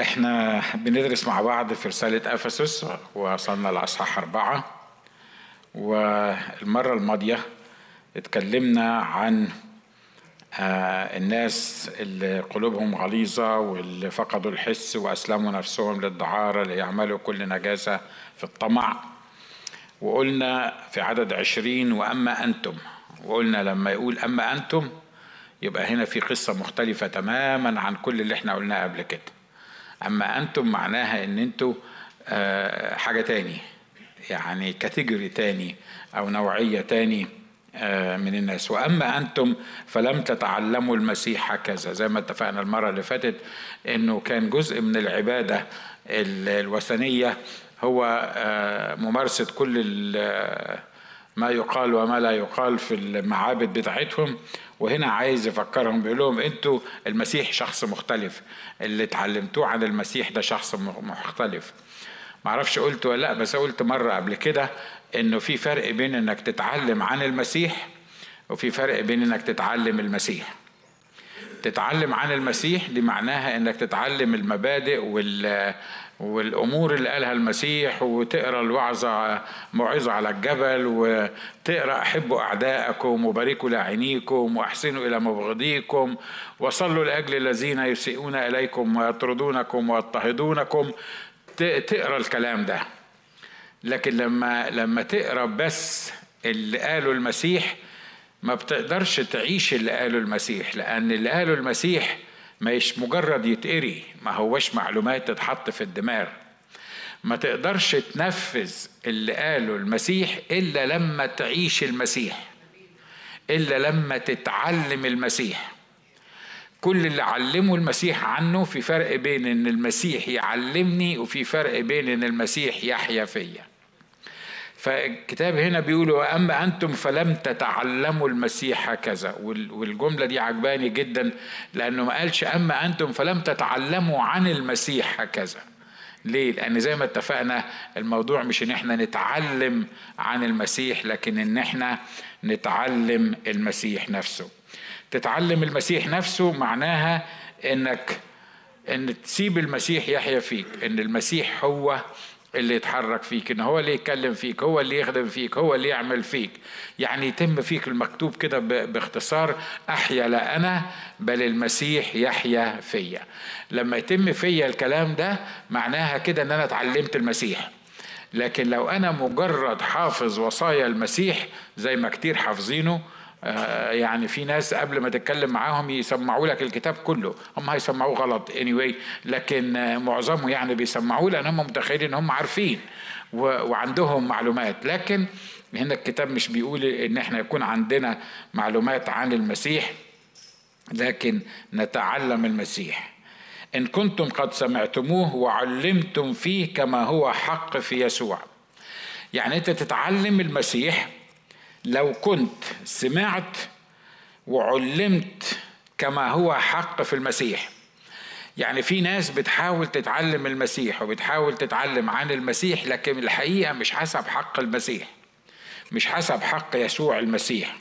إحنا بندرس مع بعض في رسالة أفسس وصلنا لأصحاح أربعة. والمرة الماضية اتكلمنا عن آه، الناس اللي قلوبهم غليظة واللي فقدوا الحس وأسلموا نفسهم للدعارة ليعملوا كل نجاسة في الطمع. وقلنا في عدد عشرين وأما أنتم؟ وقلنا لما يقول أما أنتم يبقى هنا في قصة مختلفة تماما عن كل اللي إحنا قلناه قبل كده. أما أنتم معناها إن أنتوا آه، حاجة تاني يعني كاتيجوري تاني أو نوعية تاني آه، من الناس. وأما أنتم فلم تتعلموا المسيح هكذا زي ما اتفقنا المرة اللي فاتت إنه كان جزء من العبادة الوثنية هو آه، ممارسة كل ما يقال وما لا يقال في المعابد بتاعتهم. وهنا عايز يفكرهم بيقول لهم أنتوا المسيح شخص مختلف. اللي اتعلمتوه عن المسيح ده شخص مختلف. معرفش قلت ولا لا بس قلت مرة قبل كده انه في فرق بين انك تتعلم عن المسيح وفي فرق بين انك تتعلم المسيح. تتعلم عن المسيح دي معناها انك تتعلم المبادئ وال والأمور اللي قالها المسيح وتقرأ الوعظة موعظه على الجبل وتقرأ احبوا أعداءكم وباركوا لاعينيكم وأحسنوا إلى مبغضيكم وصلوا لأجل الذين يسيئون إليكم ويطردونكم ويضطهدونكم. تقرأ الكلام ده. لكن لما لما تقرأ بس اللي قاله المسيح ما بتقدرش تعيش اللي قاله المسيح لأن اللي قاله المسيح مش مجرد يتقري ما هوش معلومات تتحط في الدماغ. ما تقدرش تنفذ اللي قاله المسيح إلا لما تعيش المسيح إلا لما تتعلم المسيح. كل اللي علمه المسيح عنه في فرق بين إن المسيح يعلمني وفي فرق بين إن المسيح يحيا فيا. فالكتاب هنا بيقول وأما أنتم فلم تتعلموا المسيح هكذا والجملة دي عجباني جدا لأنه ما قالش أما أنتم فلم تتعلموا عن المسيح هكذا ليه؟ لأن زي ما اتفقنا الموضوع مش إن إحنا نتعلم عن المسيح لكن إن إحنا نتعلم المسيح نفسه. تتعلم المسيح نفسه معناها إنك إن تسيب المسيح يحيا فيك، إن المسيح هو اللي يتحرك فيك إن هو اللي يتكلم فيك هو اللي يخدم فيك هو اللي يعمل فيك. يعني يتم فيك المكتوب كده باختصار أحيا لا أنا بل المسيح يحيا فيا. لما يتم فيا الكلام ده معناها كده إن أنا اتعلمت المسيح. لكن لو أنا مجرد حافظ وصايا المسيح زي ما كتير حافظينه يعني في ناس قبل ما تتكلم معاهم يسمعوا لك الكتاب كله. هم هيسمعوه غلط anyway لكن معظمه يعني بيسمعوه لأن هم متخيلين إن هم عارفين وعندهم معلومات. لكن هنا الكتاب مش بيقول إن إحنا يكون عندنا معلومات عن المسيح لكن نتعلم المسيح. إن كنتم قد سمعتموه وعلمتم فيه كما هو حق في يسوع. يعني أنت تتعلم المسيح لو كنت سمعت وعلمت كما هو حق في المسيح. يعني في ناس بتحاول تتعلم المسيح وبتحاول تتعلم عن المسيح لكن الحقيقة مش حسب حق المسيح مش حسب حق يسوع المسيح.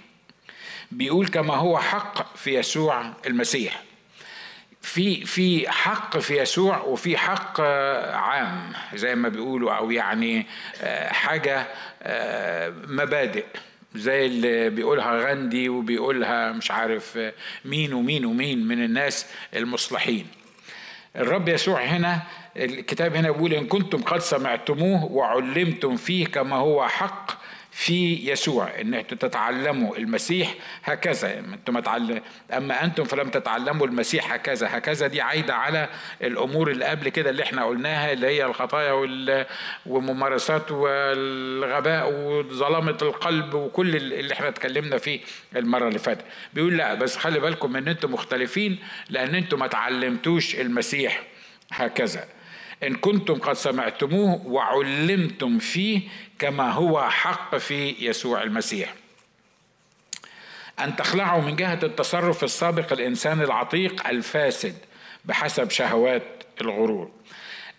بيقول كما هو حق في يسوع المسيح. في في حق في يسوع وفي حق عام زي ما بيقولوا أو يعني حاجة مبادئ. زي اللي بيقولها غاندي وبيقولها مش عارف مين ومين ومين من الناس المصلحين. الرب يسوع هنا الكتاب هنا بيقول إن كنتم قد سمعتموه وعلمتم فيه كما هو حق في يسوع ان أنتم تتعلموا المسيح هكذا. أنتم أما أنتم فلم تتعلموا المسيح هكذا. هكذا دي عايدة على الأمور اللي قبل كده اللي إحنا قلناها اللي هي الخطايا والممارسات والغباء وظلامة القلب وكل اللي إحنا اتكلمنا فيه المرة اللي فاتت. بيقول لا بس خلي بالكم إن أنتم مختلفين لأن أنتم ما تعلمتوش المسيح هكذا. إن كنتم قد سمعتموه وعلمتم فيه كما هو حق في يسوع المسيح. أن تخلعوا من جهة التصرف السابق الإنسان العتيق الفاسد بحسب شهوات الغرور.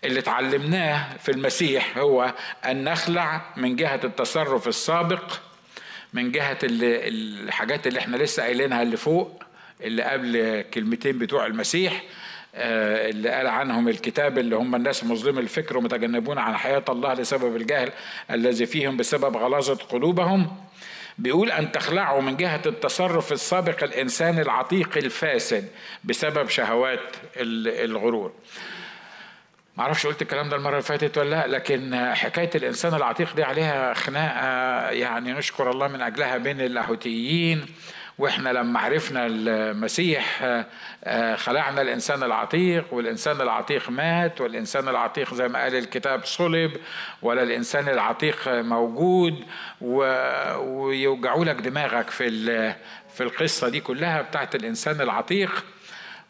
اللي اتعلمناه في المسيح هو أن نخلع من جهة التصرف السابق من جهة الحاجات اللي إحنا لسه قايلينها اللي فوق اللي قبل كلمتين بتوع المسيح اللي قال عنهم الكتاب اللي هم الناس مظلم الفكر ومتجنبون عن حياة الله لسبب الجهل الذي فيهم بسبب غلاظة قلوبهم. بيقول أن تخلعوا من جهة التصرف السابق الإنسان العتيق الفاسد بسبب شهوات الغرور. معرفش قلت الكلام ده المرة اللي فاتت ولا لأ لكن حكاية الإنسان العتيق دي عليها خناقة يعني نشكر الله من أجلها بين اللاهوتيين وإحنا لما عرفنا المسيح آه، خلعنا الإنسان العتيق والإنسان العتيق مات والإنسان العتيق زي ما قال الكتاب صلب ولا الإنسان العتيق موجود ويوجعوا لك دماغك في في القصة دي كلها بتاعت الإنسان العتيق.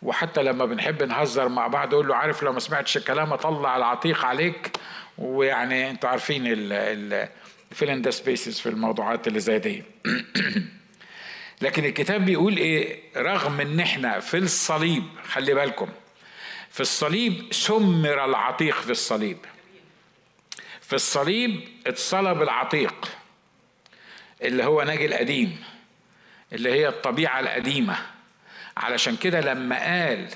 وحتى لما بنحب نهزر مع بعض أقول له عارف لو ما سمعتش الكلام أطلع العتيق عليك. ويعني أنتوا عارفين الفيلن ده سبيسز في الموضوعات اللي زي دي. لكن الكتاب بيقول إيه؟ رغم إن إحنا في الصليب خلي بالكم في الصليب سمر العتيق في الصليب. في الصليب اتصلب العتيق اللي هو ناجي القديم اللي هي الطبيعة القديمة. علشان كده لما قال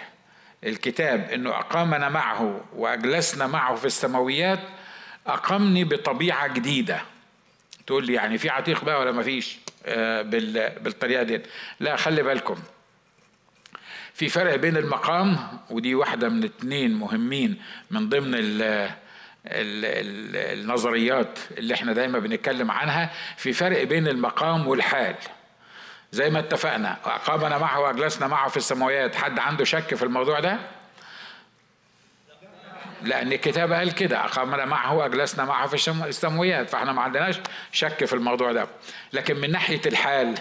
الكتاب إنه أقامنا معه وأجلسنا معه في السماويات اقامني بطبيعة جديدة. تقول لي يعني في عتيق بقى ولا ما فيش؟ آه، بالطريقة دي لا خلي بالكم. في فرق بين المقام ودي واحدة من اتنين مهمين من ضمن ال النظريات اللي إحنا دايما بنتكلم عنها. في فرق بين المقام والحال. زي ما اتفقنا أقامنا معه وأجلسنا معه في السماوات حد عنده شك في الموضوع ده؟ لأن الكتاب قال كده أقامنا معه وأجلسنا معه في السمويات فإحنا ما عندناش شك في الموضوع ده. لكن من ناحية الحال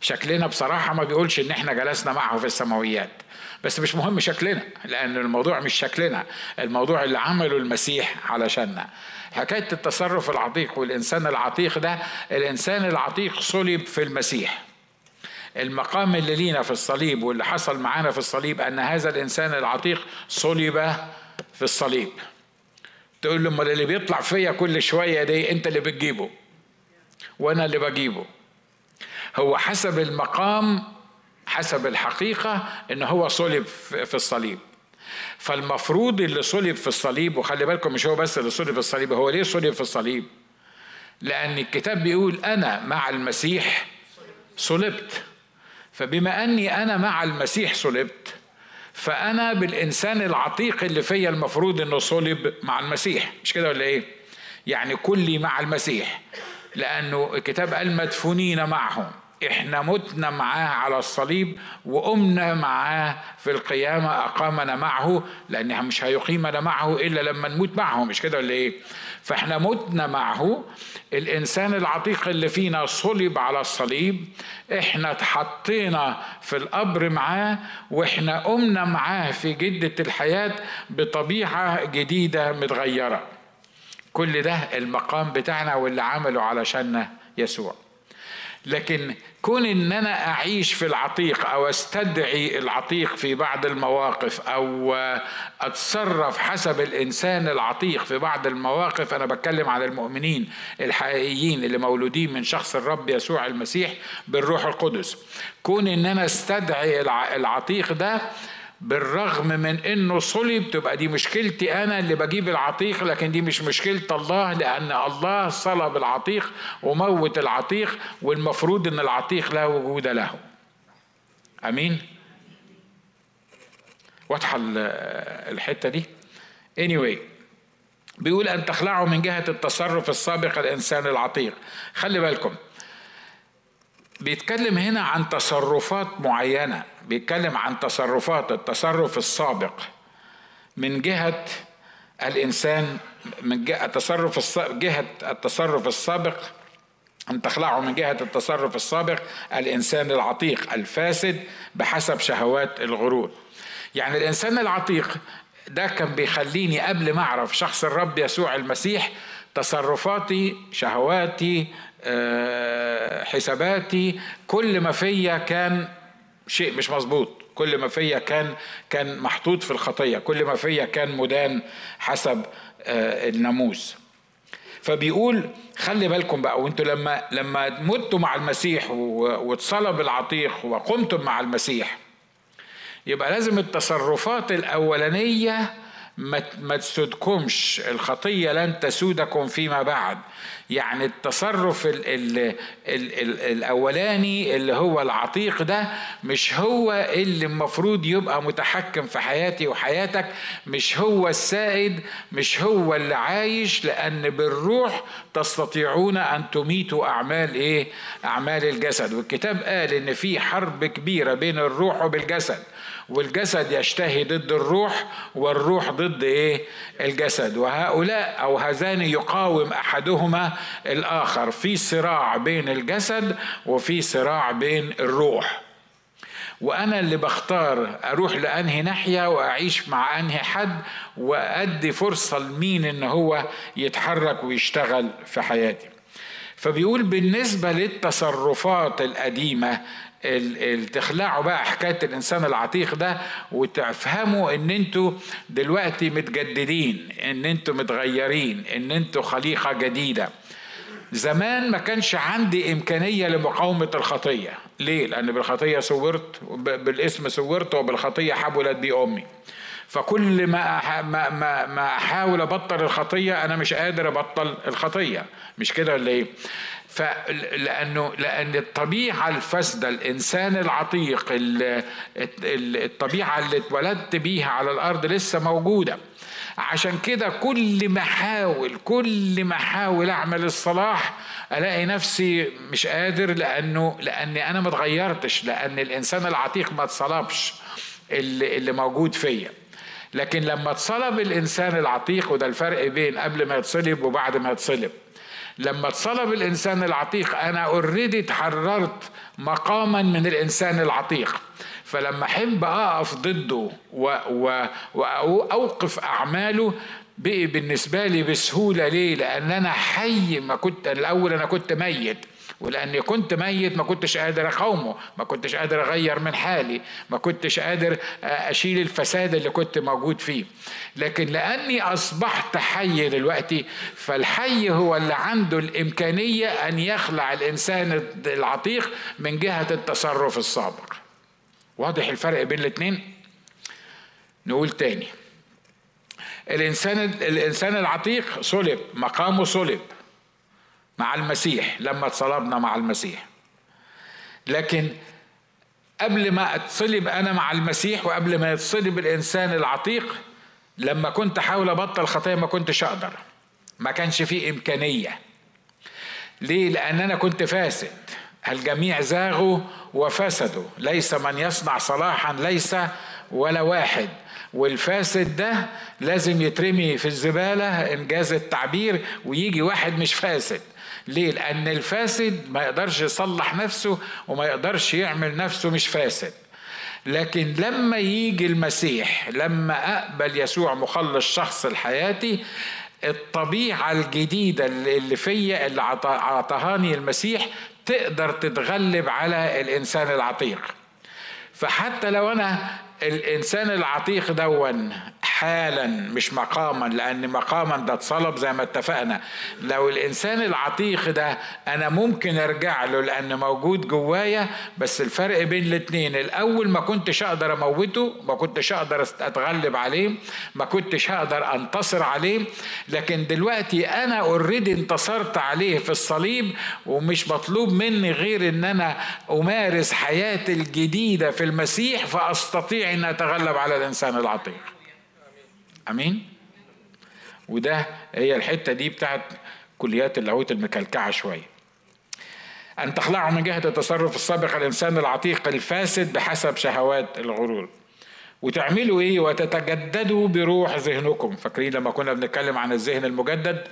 شكلنا بصراحة ما بيقولش إن إحنا جلسنا معه في السماويات بس مش مهم شكلنا لأن الموضوع مش شكلنا الموضوع اللي عمله المسيح علشاننا. حكاية التصرف العتيق والإنسان العتيق ده الإنسان العتيق صلب في المسيح. المقام اللي لينا في الصليب واللي حصل معانا في الصليب أن هذا الإنسان العتيق صلب في الصليب. تقول له أمال اللي بيطلع فيا كل شوية دي أنت اللي بتجيبه. وأنا اللي بجيبه. هو حسب المقام حسب الحقيقة إن هو صلب في الصليب. فالمفروض اللي صلب في الصليب وخلي بالكم مش هو بس اللي صلب في الصليب هو ليه صلب في الصليب؟ لأن الكتاب بيقول أنا مع المسيح صلبت. فبما أني أنا مع المسيح صلبت فأنا بالإنسان العتيق اللي فيا المفروض إنه صلب مع المسيح. مش كده ولا إيه؟ يعني كلي مع المسيح. لأنه الكتاب قال مدفونين معهم. إحنا متنا معاه على الصليب وقمنا معاه في القيامة أقامنا معه لأن مش هيقيمنا معه إلا لما نموت معه. مش كده ولا إيه؟ فإحنا متنا معه. الإنسان العتيق اللي فينا صلب على الصليب إحنا اتحطينا في القبر معاه وإحنا قمنا معاه في جدة الحياة بطبيعة جديدة متغيرة. كل ده المقام بتاعنا واللي عمله علشان يسوع. لكن كون إن أنا أعيش في العتيق أو أستدعي العتيق في بعض المواقف أو أتصرف حسب الإنسان العتيق في بعض المواقف أنا بتكلم عن المؤمنين الحقيقيين اللي مولودين من شخص الرب يسوع المسيح بالروح القدس. كون إن أنا أستدعي العتيق ده بالرغم من إنه صلب تبقى دي مشكلتي أنا اللي بجيب العتيق لكن دي مش مشكلة الله لأن الله صلب العتيق وموت العتيق والمفروض إن العتيق لا وجود له. أمين؟ واضحة الحتة دي؟ Anyway بيقول أن تخلعوا من جهة التصرف السابق الإنسان العتيق. خلي بالكم بيتكلم هنا عن تصرفات معينة. بيتكلم عن تصرفات التصرف السابق. من جهة الإنسان من جهة التصرف جهة التصرف السابق أن تخلعه من جهة التصرف السابق الإنسان العتيق الفاسد بحسب شهوات الغرور. يعني الإنسان العتيق ده كان بيخليني قبل ما أعرف شخص الرب يسوع المسيح تصرفاتي شهواتي آه، حساباتي كل ما فيا كان شيء مش مظبوط. كل ما فيا كان كان محطوط في الخطية. كل ما فيا كان مدان حسب آه، الناموس. فبيقول خلي بالكم بقى وانتوا لما لما متوا مع المسيح واتصلب العتيق وقمتم مع المسيح يبقى لازم التصرفات الأولانية ما تسودكمش. الخطية لن تسودكم فيما بعد. يعني التصرف ال ال ال ال الأولاني اللي هو العتيق ده مش هو اللي المفروض يبقى متحكم في حياتي وحياتك. مش هو السائد مش هو اللي عايش لأن بالروح تستطيعون أن تميتوا أعمال إيه؟ أعمال الجسد. والكتاب قال إن في حرب كبيرة بين الروح وبالجسد. والجسد يشتهي ضد الروح والروح ضد إيه؟ الجسد. وهؤلاء أو هذان يقاوم أحدهما الآخر. في صراع بين الجسد وفي صراع بين الروح. وأنا اللي بختار أروح لأنهي ناحية وأعيش مع أنهي حد وأدي فرصة لمين إن هو يتحرك ويشتغل في حياتي. فبيقول بالنسبة للتصرفات القديمة تخلعوا بقى حكاية الإنسان العتيق ده وتفهموا إن أنتوا دلوقتي متجددين إن أنتوا متغيرين إن أنتوا خليقة جديدة. زمان ما كانش عندي إمكانية لمقاومة الخطية. ليه؟ لأن بالخطية صورت بالاسم صورت وبالخطية حبلت بي أمي. فكل ما ما ما ما أحاول أبطل الخطية أنا مش قادر أبطل الخطية. مش كده ولا إيه؟ فلانه لأن الطبيعة الفاسدة الإنسان العتيق الطبيعة اللي اتولدت بيها على الأرض لسه موجودة. عشان كده كل ما احاول كل ما احاول أعمل الصلاح ألاقي نفسي مش قادر لأنه لأني أنا ما اتغيرتش لأن الإنسان العتيق ما اتصلبش اللي, اللي موجود فيا. لكن لما اتصلب الإنسان العتيق وده الفرق بين قبل ما يتصلب وبعد ما يتصلب لما اتصلب الإنسان العتيق أنا already اتحررت مقاما من الإنسان العتيق. فلما أحب أقف ضده وأوقف أعماله بقي بالنسبة لي بسهولة ليه؟ لأن أنا حي ما كنت الأول أنا كنت ميت. ولأني كنت ميت ما كنتش قادر أقاومه ما كنتش قادر أغير من حالي ما كنتش قادر أشيل الفساد اللي كنت موجود فيه. لكن لأني أصبحت حي دلوقتي فالحي هو اللي عنده الإمكانية أن يخلع الإنسان العتيق من جهة التصرف السابق. واضح الفرق بين الاثنين نقول تاني. الإنسان الإنسان العتيق صلب مقامه صلب. مع المسيح لما اتصلبنا مع المسيح. لكن قبل ما اتصلب أنا مع المسيح وقبل ما يتصلب الإنسان العتيق لما كنت أحاول أبطل خطيه ما كنتش أقدر. ما كانش فيه إمكانية. ليه؟ لأن أنا كنت فاسد. الجميع زاغوا وفسدوا. ليس من يصنع صلاحا ليس ولا واحد. والفاسد ده لازم يترمي في الزبالة إنجاز التعبير ويجي واحد مش فاسد. ليه؟ لأن الفاسد ما يقدرش يصلح نفسه وما يقدرش يعمل نفسه مش فاسد لكن لما يجي المسيح لما أقبل يسوع مخلص شخص لحياتي الطبيعة الجديدة اللي فيا اللي عطهاني المسيح تقدر تتغلب على الإنسان العتيق فحتى لو أنا الإنسان العتيق دون حالا مش مقاما لأن مقاما ده اتصلب زي ما اتفقنا. لو الإنسان العتيق ده أنا ممكن أرجع له لأن موجود جوايا بس الفرق بين الاتنين. الأول ما كنتش أقدر أموته ما كنتش أقدر أتغلب عليه ما كنتش هقدر أنتصر عليه. لكن دلوقتي أنا اوريدي انتصرت عليه في الصليب ومش مطلوب مني غير إن أنا أمارس حياتي الجديدة في المسيح فأستطيع ان اتغلب على الإنسان العتيق آمين؟ وده هي الحتة دي بتاعت كليات اللاهوت المكلكعة شوية. أن تخلعوا من جهة التصرف السابق الإنسان العتيق الفاسد بحسب شهوات الغرور. وتعملوا إيه؟ وتتجددوا بروح ذهنكم. فاكرين لما كنا بنتكلم عن الذهن المجدد؟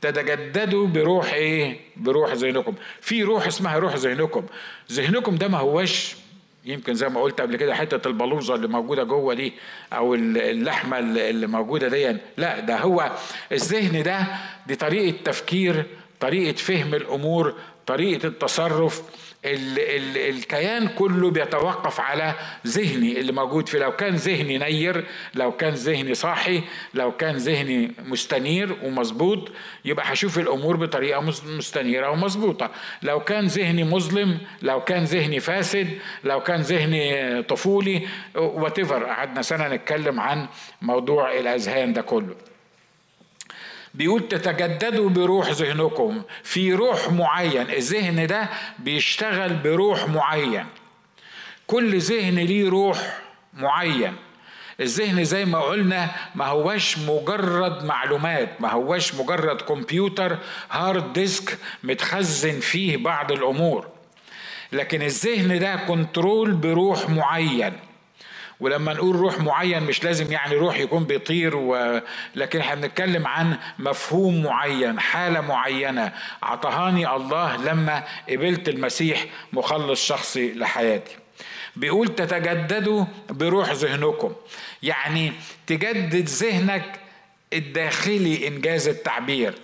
تتجددوا بروح إيه؟ بروح ذهنكم. في روح اسمها روح ذهنكم. ذهنكم ده ما هوش يمكن زي ما قلت قبل كده حتة البلوزة اللي موجودة جوه دي أو اللحمة اللي موجودة دي لا ده هو الذهن ده دي طريقة تفكير طريقة فهم الأمور طريقة التصرف. ال ال الكيان كله بيتوقف على ذهني اللي موجود فيه لو كان ذهني نير لو كان ذهني صاحي لو كان ذهني مستنير ومظبوط يبقى هشوف الأمور بطريقة مستنيرة ومظبوطة. لو كان ذهني مظلم لو كان ذهني فاسد لو كان ذهني طفولي وات قعدنا سنة نتكلم عن موضوع الأذهان ده كله. بيقول تتجددوا بروح ذهنكم. في روح معين. الذهن ده بيشتغل بروح معين. كل ذهن ليه روح معين. الذهن زي ما قلنا ما هوش مجرد معلومات ما هوش مجرد كمبيوتر hard disk متخزن فيه بعض الأمور. لكن الذهن ده control بروح معين. ولما نقول روح معين مش لازم يعني روح يكون بيطير و... لكن إحنا بنتكلم عن مفهوم معين حالة معينة. عطاهاني الله لما قبلت المسيح مخلص شخصي لحياتي. بيقول تتجددوا بروح ذهنكم. يعني تجدد ذهنك الداخلي إنجاز التعبير.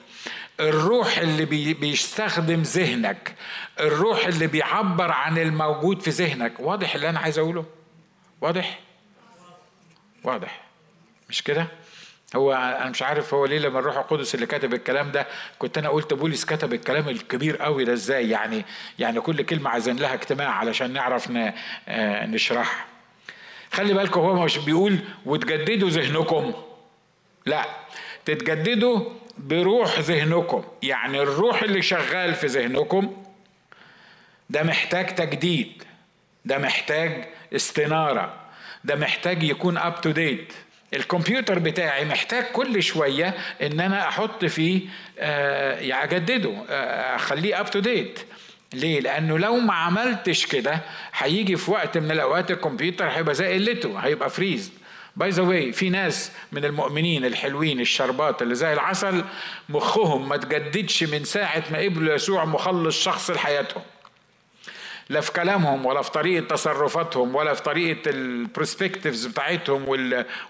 الروح اللي بي بيستخدم ذهنك الروح اللي بيعبر عن الموجود في ذهنك. واضح اللي أنا عايز أقوله؟ واضح؟ واضح. مش كده؟ هو أنا مش عارف هو ليه لما الروح القدس اللي كاتب الكلام ده كنت أنا قلت بولس كتب الكلام الكبير قوي ده إزاي؟ يعني يعني كل كلمة عايزين لها اجتماع علشان نعرف آه، نشرحها. خلي بالكم هو مش بيقول وتجددوا ذهنكم. لا تتجددوا بروح ذهنكم. يعني الروح اللي شغال في ذهنكم ده محتاج تجديد. ده محتاج استنارة. ده محتاج يكون up to date الكمبيوتر بتاعي محتاج كل شوية إن أنا أحط فيه آه أجدده آه أخليه up to date ليه؟ لأنه لو ما عملتش كده هيجي في وقت من الأوقات الكمبيوتر هيبقى زي قلته هيبقى freeze by the way في ناس من المؤمنين الحلوين الشربات اللي زي العسل مخهم ما تجددش من ساعة ما قبلوا يسوع مخلص شخصي لحياتهم. لا في كلامهم ولا في طريقة تصرفاتهم ولا في طريقة ال perspectives بتاعتهم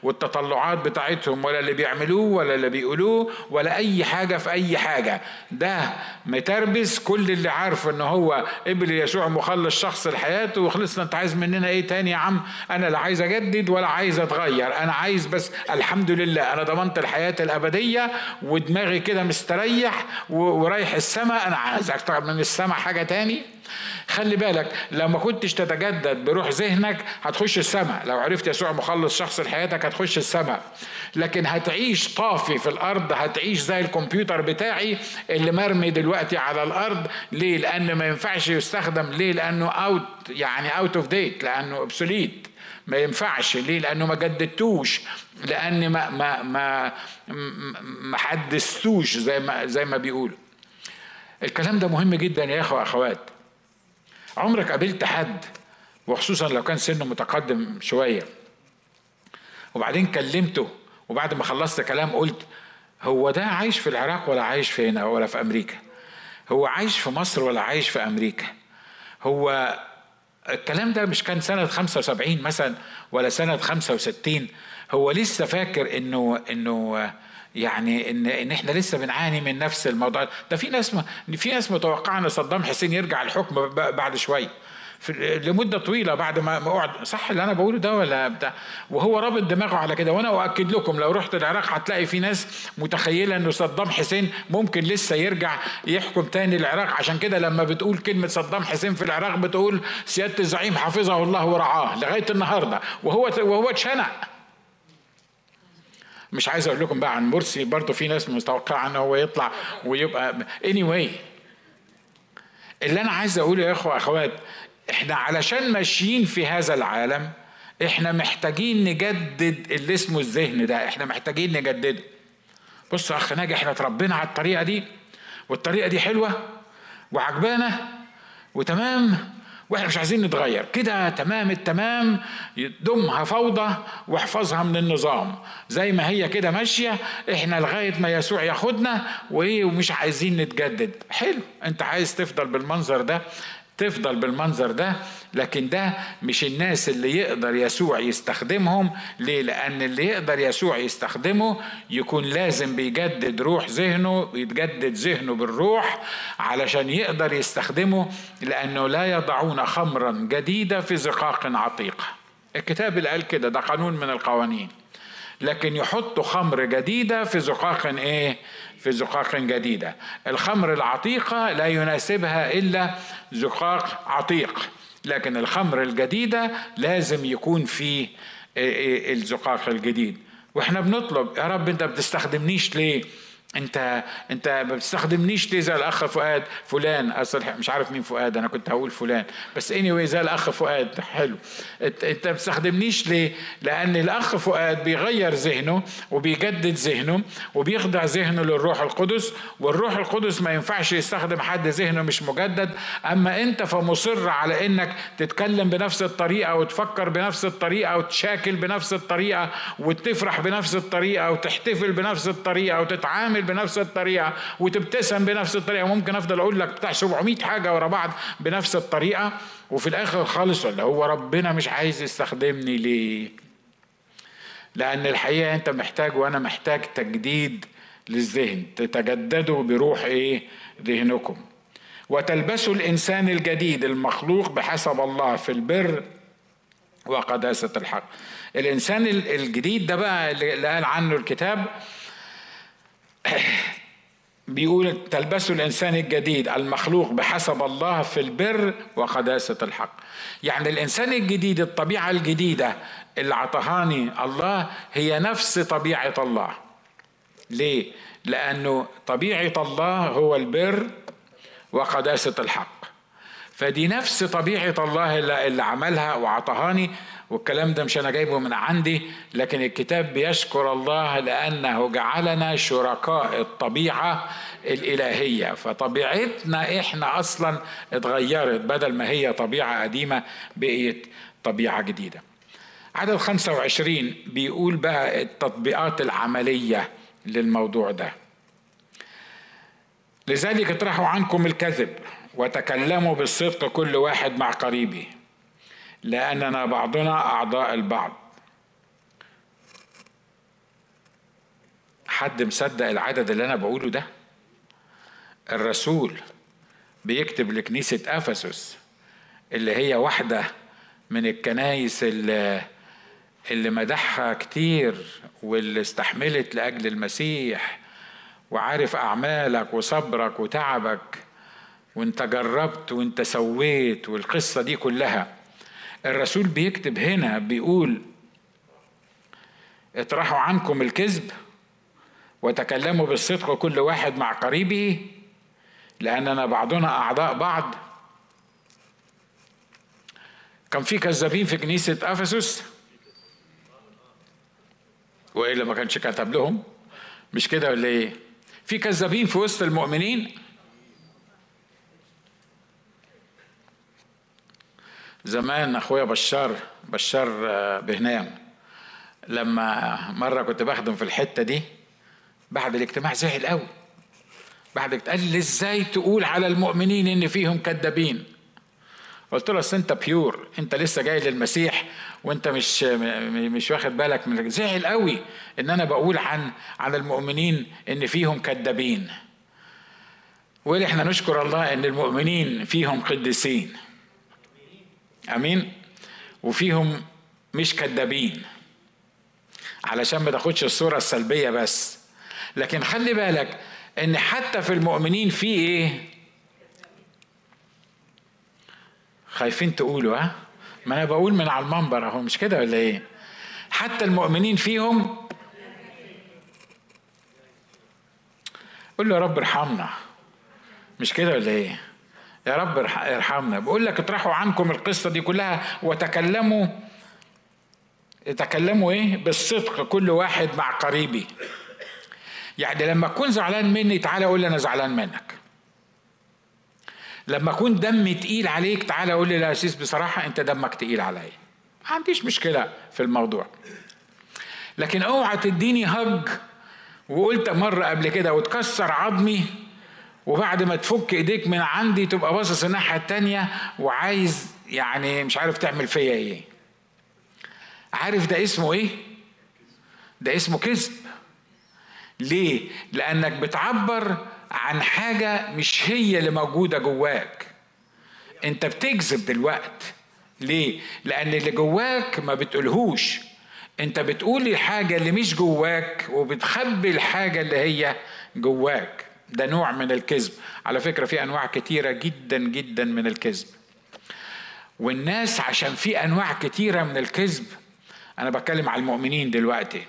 والتطلعات بتاعتهم ولا اللي بيعملوه ولا اللي بيقولوه ولا أي حاجة في أي حاجة. ده متربس كل اللي عارف إن هو قبل يسوع مخلص شخص لحياته وخلصنا. أنت عايز مننا إيه تاني يا عم؟ أنا لا عايز أجدد ولا عايز أتغير. أنا عايز بس الحمد لله أنا ضمنت الحياة الأبدية ودماغي كده مستريح ورايح السماء. أنا عايز أكتر من السماء حاجة تاني؟ خلي بالك لو ما كنتش تتجدد بروح ذهنك هتخش السماء. لو عرفت يسوع مخلص شخص لحياتك هتخش السماء. لكن هتعيش طافي في الأرض هتعيش زي الكمبيوتر بتاعي اللي مرمي دلوقتي على الأرض. ليه؟ لأنه ما ينفعش يستخدم. ليه؟ لأنه out يعني out of date لأنه obsolete ما ينفعش. ليه؟ لأنه ما جددتوش. لأن ما ما ما ما حدثتوش زي ما زي ما بيقولوا. الكلام ده مهم جدا يا إخوة أخوات. عمرك قابلت حد وخصوصا لو كان سنه متقدم شوية. وبعدين كلمته وبعد ما خلصت كلام قلت هو ده عايش في العراق ولا عايش في هنا ولا في أمريكا؟ هو عايش في مصر ولا عايش في أمريكا؟ هو الكلام ده مش كان سنة 75 مثلا ولا سنة 65 هو لسه فاكر إنه إنه يعني ان إن إحنا لسه بنعاني من نفس الموضوع. ده في ناس في ناس متوقعة إن صدام حسين يرجع الحكم بعد شوية لمدة طويلة بعد ما قعد صح اللي أنا بقوله ده ولا بتاع؟ وهو رابط دماغه على كده. وأنا أؤكد لكم لو رحت العراق هتلاقي في ناس متخيلة إنه صدام حسين ممكن لسه يرجع يحكم تاني العراق. عشان كده لما بتقول كلمة صدام حسين في العراق بتقول سيادة الزعيم حفظه الله ورعاه لغاية النهارده. وهو وهو اتشنق. مش عايز أقول لكم بقى عن مرسي برضه في ناس متوقعة إن هو يطلع ويبقى اني anyway. اللي أنا عايز أقوله يا إخوة أخوات إحنا علشان ماشيين في هذا العالم إحنا محتاجين نجدد اللي اسمه الذهن ده إحنا محتاجين نجدده. بص يا أخ ناجي إحنا اتربينا على الطريقة دي والطريقة دي حلوة وعجبانا وتمام. وإحنا مش عايزين نتغير. كده تمام التمام. دمها فوضى واحفظها من النظام. زي ما هي كده ماشية إحنا لغاية ما يسوع ياخدنا وايه ومش عايزين نتجدد. حلو. انت عايز تفضل بالمنظر ده تفضل بالمنظر ده لكن ده مش الناس اللي يقدر يسوع يستخدمهم ليه؟ لأن اللي يقدر يسوع يستخدمه يكون لازم بيجدد روح ذهنه يتجدد ذهنه بالروح علشان يقدر يستخدمه لأنه لا يضعون خمرا جديدة في زقاق عتيقه الكتاب اللي قال كده ده قانون من القوانين. لكن يحطوا خمر جديدة في زقاق إيه؟ في زقاق جديدة. الخمر العتيقة لا يناسبها إلا زقاق عتيق لكن الخمر الجديدة لازم يكون في الزقاق الجديد. وإحنا بنطلب يا رب انت بتستخدمنيش ليه؟ انت انت ما بتستخدمنيش ليه زي الأخ فؤاد فلان أصل مش عارف مين فؤاد أنا كنت هقول فلان. بس اني anyway زي الأخ فؤاد حلو. انت انت ما بتستخدمنيش ليه؟ لأن الأخ فؤاد بيغير ذهنه وبيجدد ذهنه وبيخضع ذهنه للروح القدس والروح القدس ما ينفعش يستخدم حد ذهنه مش مجدد. أما أنت فمصر على إنك تتكلم بنفس الطريقة وتفكر بنفس الطريقة وتشاكل بنفس الطريقة وتفرح بنفس الطريقة وتحتفل بنفس الطريقة وتتعامل تعمل بنفس الطريقة وتبتسم بنفس الطريقة. ممكن أفضل أقول لك بتاع 700 حاجة ورا بعض بنفس الطريقة وفي الآخر خالص ولا هو ربنا مش عايز يستخدمني ليه؟ لأن الحقيقة أنت محتاج وأنا محتاج تجديد للذهن تتجددوا بروح إيه؟ ذهنكم. وتلبسوا الإنسان الجديد المخلوق بحسب الله في البر وقداسة الحق. الإنسان الجديد ده بقى اللي قال عنه الكتاب بيقول تلبسوا الإنسان الجديد المخلوق بحسب الله في البر وقداسة الحق. يعني الإنسان الجديد الطبيعة الجديدة اللي عطهاني الله هي نفس طبيعة الله. ليه؟ لأنه طبيعة الله هو البر وقداسة الحق. فدي نفس طبيعة الله اللي عملها وعطهاني. والكلام ده مش أنا جايبه من عندي لكن الكتاب بيشكر الله لأنه جعلنا شركاء الطبيعة الإلهية. فطبيعتنا إحنا أصلا اتغيرت بدل ما هي طبيعة قديمة بقيت طبيعة جديدة. عدد 25 بيقول بقى التطبيقات العملية للموضوع ده. لذلك اطرحوا عنكم الكذب وتكلموا بالصدق كل واحد مع قريبه. لأننا بعضنا أعضاء البعض. حد مصدق العدد اللي أنا بقوله ده؟ الرسول بيكتب لكنيسة أفسس اللي هي واحدة من الكنايس اللي, اللي مدحها كتير واللي استحملت لأجل المسيح. وعارف أعمالك وصبرك وتعبك وانت جربت وانت سويت والقصة دي كلها. الرسول بيكتب هنا بيقول اطرحوا عنكم الكذب وتكلموا بالصدق كل واحد مع قريبه لأننا بعضنا أعضاء بعض. كان في كذابين في كنيسة أفسس؟ وإلا ما كانش كتب لهم؟ مش كده ولا إيه؟ في كذابين في وسط المؤمنين؟ زمان أخويا بشار بشار آه، بهنام. لما مرة كنت بخدم في الحتة دي بعد الاجتماع زعل قوي بعد قال لي إزاي تقول على المؤمنين إن فيهم كذابين قلت له أصل أنت بيور أنت لسه جاي للمسيح وأنت مش مش واخد بالك من زعل قوي إن أنا بقول عن عن المؤمنين إن فيهم كذابين وقال إحنا نشكر الله إن المؤمنين فيهم قديسين. آمين. وفيهم مش كدابين. علشان ما تاخدش الصورة السلبية بس. لكن خلي بالك إن حتى في المؤمنين في إيه؟ خايفين تقولوا ها؟ ما أنا بقول من على المنبر أهو مش كده ولا إيه؟ حتى المؤمنين فيهم قول له يا رب ارحمنا. مش كده ولا إيه؟ يا رب ارحمنا. بقول لك اطرحوا عنكم القصة دي كلها وتكلموا تكلموا إيه؟ بالصدق كل واحد مع قريبي. يعني لما أكون زعلان مني تعالى قول لي أنا زعلان منك. لما أكون دمي تقيل عليك تعالى قول لي لا سيس بصراحة أنت دمك تقيل عليا. ما عنديش مشكلة في الموضوع. لكن اوعى تديني هج وقلت مرة قبل كده وتكسر عظمي وبعد ما تفك إيديك من عندي تبقى باصص الناحية التانية وعايز يعني مش عارف تعمل فيا إيه. عارف ده اسمه إيه؟ ده اسمه كذب. ليه؟ لأنك بتعبر عن حاجة مش هي اللي موجودة جواك. أنت بتكذب دلوقتي ليه؟ لأن اللي جواك ما بتقولهوش. أنت بتقول الحاجة اللي مش جواك وبتخبي الحاجة اللي هي جواك. ده نوع من الكذب. على فكرة في أنواع كتيرة جدا جدا من الكذب. والناس عشان في أنواع كتيرة من الكذب أنا بتكلم على المؤمنين دلوقتي.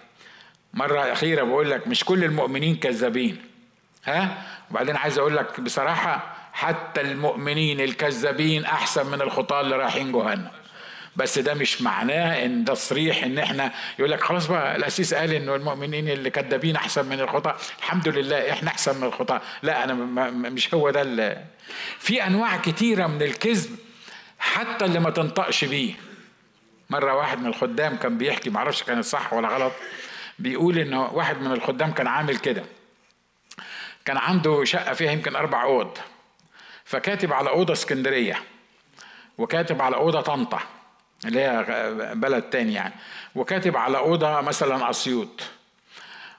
مرة أخيرة بقول لك مش كل المؤمنين كذابين ها؟ وبعدين عايز أقول لك بصراحة حتى المؤمنين الكذابين أحسن من الخطاة اللي رايحين جهنم. بس ده مش معناه إن ده صريح إن إحنا يقول لك خلاص بقى الاسيس قال إنه المؤمنين اللي كذابين أحسن من الخطاة الحمد لله إحنا أحسن من الخطاة لا أنا مش هو ده اللي في أنواع كتيرة من الكذب حتى اللي ما تنطقش بيه. مرة واحد من الخدام كان بيحكي معرفش كانت صح ولا غلط بيقول ان واحد من الخدام كان عامل كده. كان عنده شقة فيها يمكن أربع أوض فكاتب على أوضة اسكندرية وكاتب على أوضة طنطا. اللي هي بلد تاني يعني. وكاتب على أوضة مثلا أسيوط.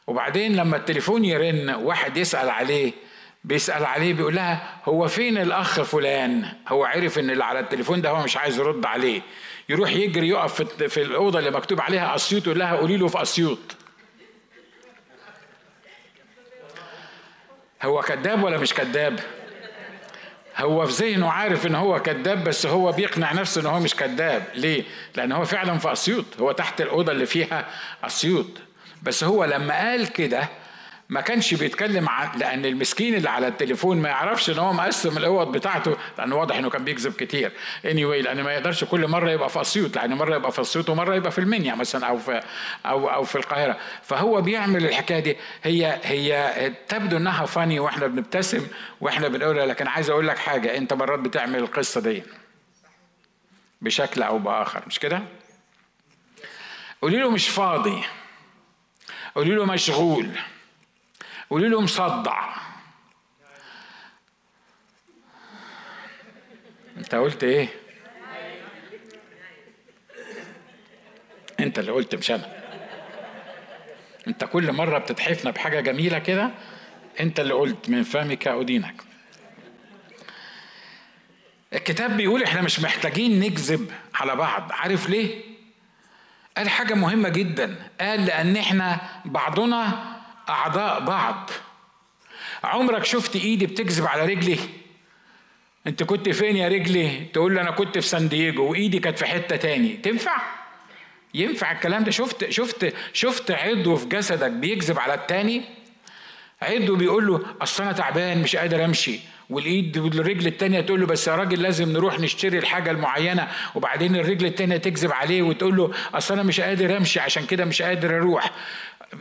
وبعدين لما التليفون يرن واحد يسأل عليه بيسأل عليه بيقول لها هو فين الأخ فلان؟ هو عرف إن اللي على التليفون ده هو مش عايز يرد عليه. يروح يجري يقف في الأوضة اللي مكتوب عليها أسيوط يقول لها قولي له في أسيوط. هو كذاب ولا مش كذاب؟ هو في ذهنه عارف إن هو كذاب بس هو بيقنع نفسه إن هو مش كذاب. ليه؟ لأن هو فعلا في أسيوط. هو تحت الأوضة اللي فيها أسيوط. بس هو لما قال كده ما كانش بيتكلم عن لأن المسكين اللي على التليفون ما يعرفش إن هو مقسم الأوض بتاعته لأن واضح إنه كان بيكذب كتير. اني anyway لأن ما يقدرش كل مرة يبقى في أسيوط لأن مرة يبقى في أسيوط ومرة يبقى في المنيا مثلا أو في أو أو في القاهرة. فهو بيعمل الحكاية دي. هي هي تبدو إنها فاني وإحنا بنبتسم وإحنا بنقولها. لكن عايز أقول لك حاجة. أنت مرات بتعمل القصة دي بشكل أو بآخر مش كده؟ قولي له مش فاضي. قولي له مشغول. قولي له مصدع انت قلت إيه؟ انت اللي قلت مش أنا. انت كل مرة بتتحفنا بحاجة جميلة كده انت اللي قلت من فمك ادينك الكتاب بيقول إحنا مش محتاجين نكذب على بعض. عارف ليه؟ قال حاجة مهمة جدا. قال لأن إحنا بعضنا أعضاء بعض. عمرك شفت إيدي بتكذب على رجلي؟ أنت كنت فين يا رجلي؟ تقول لي أنا كنت في سان دييجو وإيدي كانت في حتة تاني. تنفع؟ ينفع الكلام ده. شفت شفت شفت عضو في جسدك بيكذب على التاني؟ عضو بيقول له أصل أنا تعبان مش قادر أمشي. والإيد والرجل التانية تقول له بس يا راجل لازم نروح نشتري الحاجة المعينة. وبعدين الرجل التانية تكذب عليه وتقول له أصل أنا مش قادر أمشي عشان كده مش قادر أروح.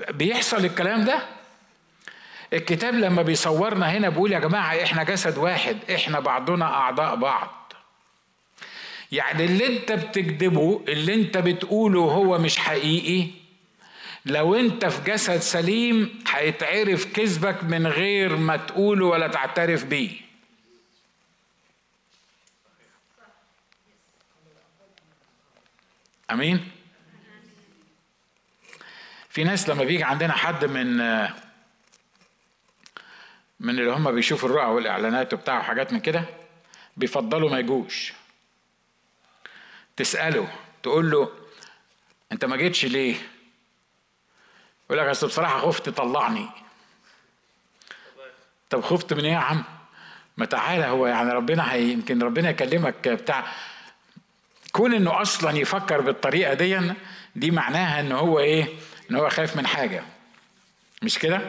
بيحصل الكلام ده؟ الكتاب لما بيصورنا هنا بيقول يا جماعة إحنا جسد واحد إحنا بعضنا أعضاء بعض. يعني اللي أنت بتكذبه اللي أنت بتقوله هو مش حقيقي. لو أنت في جسد سليم هيتعرف كذبك من غير ما تقوله ولا تعترف بيه. أمين؟ في ناس لما بيجي عندنا حد من من اللي هم بيشوفوا الرؤى والإعلانات وبتاع وحاجات من كده بيفضلوا ما يجوش. تسأله تقول له أنت ما جيتش ليه؟ يقول لك أصل بصراحة خفت طلعني. طب خفت من إيه يا عم؟ ما تعالى هو يعني ربنا هي يمكن ربنا يكلمك بتاع. كون إنه أصلا يفكر بالطريقة دي دي معناها إن هو إيه؟ إن هو خايف من حاجة. مش كده؟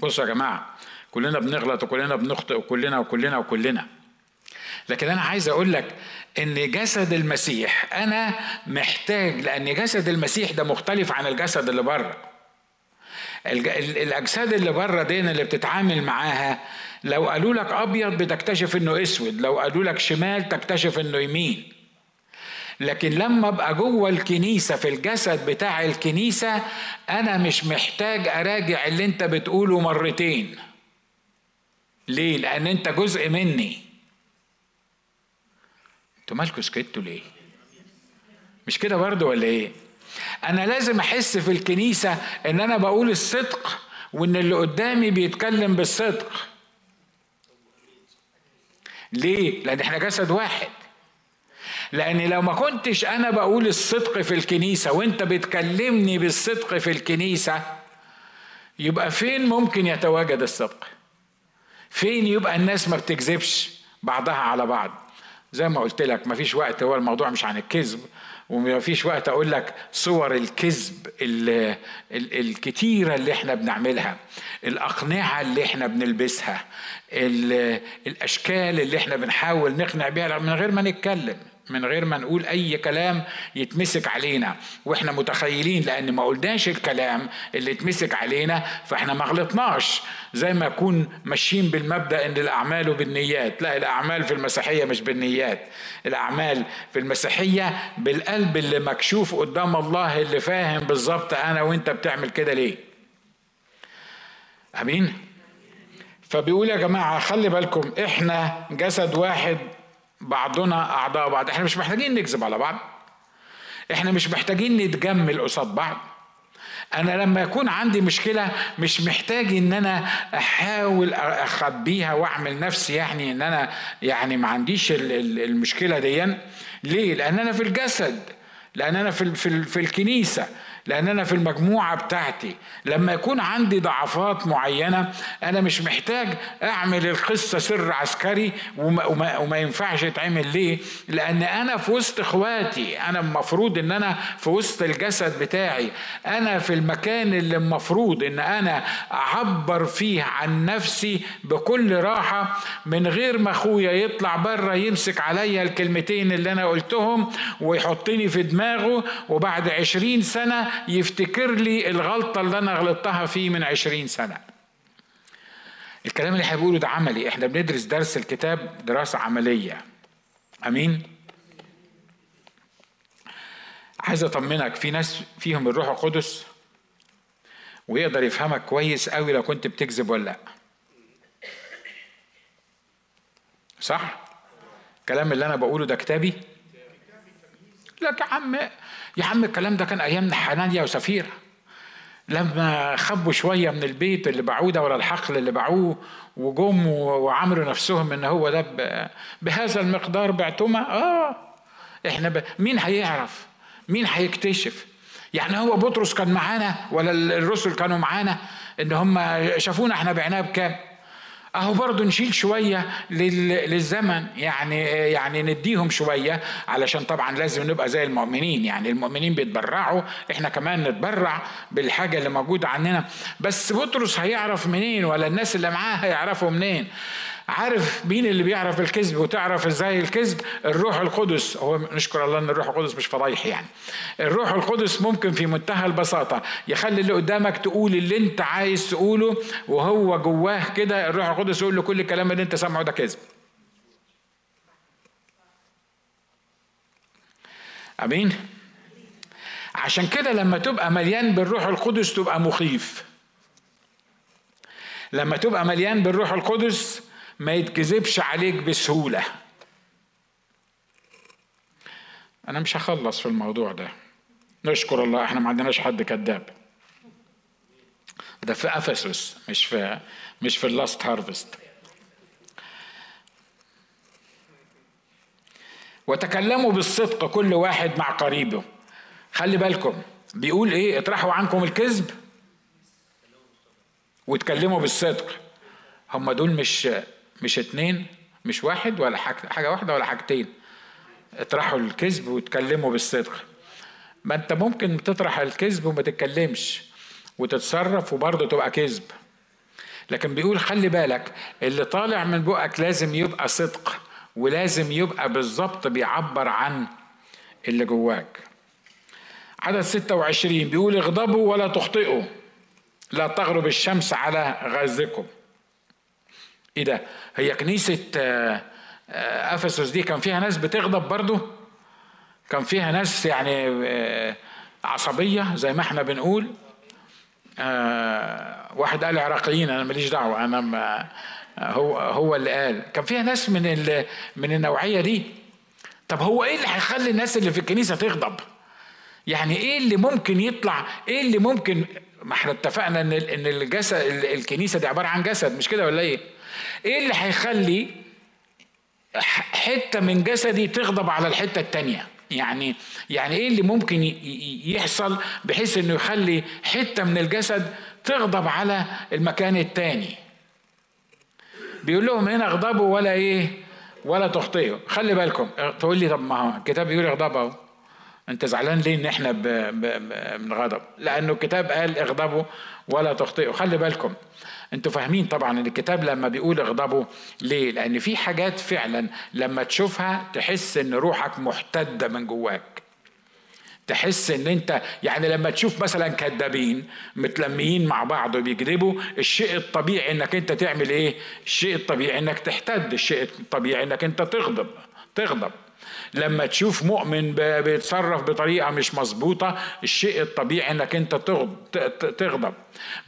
بصوا يا جماعة كلنا بنغلط وكلنا بنخطئ وكلنا وكلنا وكلنا. لكن أنا عايز أقول لك إن جسد المسيح أنا محتاج لأن جسد المسيح ده مختلف عن الجسد اللي بره. الأجساد اللي بره دي اللي بتتعامل معاها لو قالوا لك أبيض بتكتشف إنه أسود لو قالوا لك شمال تكتشف إنه يمين. لكن لما أبقى جوه الكنيسة في الجسد بتاع الكنيسة أنا مش محتاج أراجع اللي أنت بتقوله مرتين. ليه؟ لأن أنت جزء مني. أنتوا مالكوا سكتوا ليه؟ مش كده برضه ولا إيه؟ أنا لازم أحس في الكنيسة إن أنا بقول الصدق وإن اللي قدامي بيتكلم بالصدق. ليه؟ لأن إحنا جسد واحد. لأن لو ما كنتش أنا بقول الصدق في الكنيسة وأنت بتكلمني بالصدق في الكنيسة يبقى فين ممكن يتواجد الصدق؟ فين يبقى الناس ما بتكذبش بعضها على بعض؟ زي ما قلت لك ما فيش وقت هو الموضوع مش عن الكذب وما فيش وقت أقول لك صور الكذب الكتيرة اللي إحنا بنعملها الأقنعة اللي إحنا بنلبسها الأشكال اللي إحنا بنحاول نقنع بيها من غير ما نتكلم. من غير ما نقول أي كلام يتمسك علينا. وإحنا متخيلين لأن ما قلناش الكلام اللي يتمسك علينا فإحنا ما غلطناش. زي ما يكون ماشيين بالمبدأ إن الأعمال بالنيات. لا الأعمال في المسيحية مش بالنيات. الأعمال في المسيحية بالقلب اللي مكشوف قدام الله اللي فاهم بالظبط أنا وأنت بتعمل كده ليه. آمين؟ فبيقول يا جماعة خلي بالكم إحنا جسد واحد بعضنا أعضاء بعض. إحنا مش محتاجين نكذب على بعض. إحنا مش محتاجين نتجمل قصاد بعض. أنا لما يكون عندي مشكلة مش محتاج إن أنا أحاول أخبيها وأعمل نفسي يعني إن أنا يعني ما عنديش المشكلة دي ليه؟ لأن أنا في الجسد لأن أنا في في الكنيسة. لأن أنا في المجموعة بتاعتي لما يكون عندي ضعفات معينة أنا مش محتاج اعمل القصة سر عسكري وما, وما, وما ينفعش يتعمل ليه؟ لأن أنا في وسط اخواتي أنا المفروض ان أنا في وسط الجسد بتاعي. أنا في المكان اللي المفروض ان أنا اعبر فيه عن نفسي بكل راحة من غير ما اخويا يطلع بره يمسك عليا الكلمتين اللي أنا قلتهم ويحطني في دماغه وبعد عشرين سنة يفتكر لي الغلطة اللي أنا غلطتها فيه من عشرين سنة. الكلام اللي هيقوله ده عملي. إحنا بندرس درس الكتاب دراسة عملية. أمين؟ عايز أطمنك في ناس فيهم الروح القدس ويقدر يفهمك كويس قوي لو كنت بتكذب ولا لأ. صح؟ الكلام اللي أنا بقوله ده كتابي؟ لك يا عم يا عم الكلام ده كان أيام حنانيا وسفيرة لما خبوا شوية من البيت اللي باعوه ده ولا الحقل اللي باعوه وجم وعملوا نفسهم إن هو ده بهذا المقدار بعتما آه إحنا ب... مين هيعرف؟ مين هيكتشف؟ يعني هو بطرس كان معانا ولا الرسل كانوا معانا إن هم شافونا إحنا بعناه بكام أهو برضه نشيل شوية للزمن يعني يعني نديهم شوية علشان طبعا لازم نبقى زي المؤمنين يعني المؤمنين بيتبرعوا إحنا كمان نتبرع بالحاجة اللي موجودة عندنا بس بطرس هيعرف منين ولا الناس اللي معاه هيعرفوا منين؟ عارف مين اللي بيعرف الكذب وتعرف إزاي الكذب؟ الروح القدس. هو نشكر الله إن الروح القدس مش فضايح يعني. الروح القدس ممكن في منتهى البساطة يخلي اللي قدامك تقول اللي انت عايز تقوله وهو جواه كده الروح القدس يقول له كل الكلام اللي انت سامعه ده كذب. آمين؟ عشان كده لما تبقى مليان بالروح القدس تبقى مخيف. لما تبقى مليان بالروح القدس ما يتكذبش عليك بسهولة. أنا مش هخلص في الموضوع ده. نشكر الله إحنا ما عندناش حد كذاب. ده في افسس مش في مش في اللاست هارفست وتكلموا بالصدق كل واحد مع قريبه. خلي بالكم بيقول إيه؟ اطرحوا عنكم الكذب وتكلموا بالصدق. هم دول مش مش اتنين مش واحد ولا حاجة واحدة ولا حاجتين. اطرحوا الكذب وتكلموا بالصدق. ما انت ممكن تطرح الكذب وما تتكلمش وتتصرف وبرضه تبقى كذب. لكن بيقول خلي بالك اللي طالع من بقك لازم يبقى صدق ولازم يبقى بالظبط بيعبر عن اللي جواك. عدد 26 بيقول اغضبوا ولا تخطئوا لا تغرب الشمس على غازكم إيه ده؟ هي كنيسة آه، آه، افسس دي كان فيها ناس بتغضب برضو؟ كان فيها ناس يعني آه، عصبية زي ما إحنا بنقول؟ واحد قال عراقيين أنا ماليش دعوة أنا ما هو هو اللي قال. كان فيها ناس من من النوعية دي. طب هو إيه اللي هيخلي الناس اللي في الكنيسة تغضب؟ يعني إيه اللي ممكن يطلع؟ إيه اللي ممكن؟ ما إحنا اتفقنا إن إن الجسد الكنيسة دي عبارة عن جسد مش كده ولا إيه؟ إيه اللي هيخلي حتة من جسدي تغضب على الحتة التانية؟ يعني يعني إيه اللي ممكن يحصل بحيث انه يخلي حتة من الجسد تغضب على المكان التاني؟ بيقول لهم هنا اغضبوا ولا إيه ولا تخطئوا. خلي بالكم تقول لي طب ما الكتاب بيقول اغضب اهو. أنت زعلان ليه إن إحنا بنغضب لأنه الكتاب قال اغضبوا ولا تخطئوا. خلي بالكم أنتوا فاهمين طبعا إن الكتاب لما بيقول اغضبوا ليه؟ لأن في حاجات فعلا لما تشوفها تحس إن روحك محتدة من جواك. تحس إن أنت يعني لما تشوف مثلا كذابين متلميين مع بعض وبيكذبوا الشيء الطبيعي إنك أنت تعمل إيه؟ الشيء الطبيعي إنك تحتد الشيء الطبيعي إنك أنت تغضب تغضب. لما تشوف مؤمن بيتصرف بطريقة مش مظبوطة الشيء الطبيعي إنك أنت تغضب.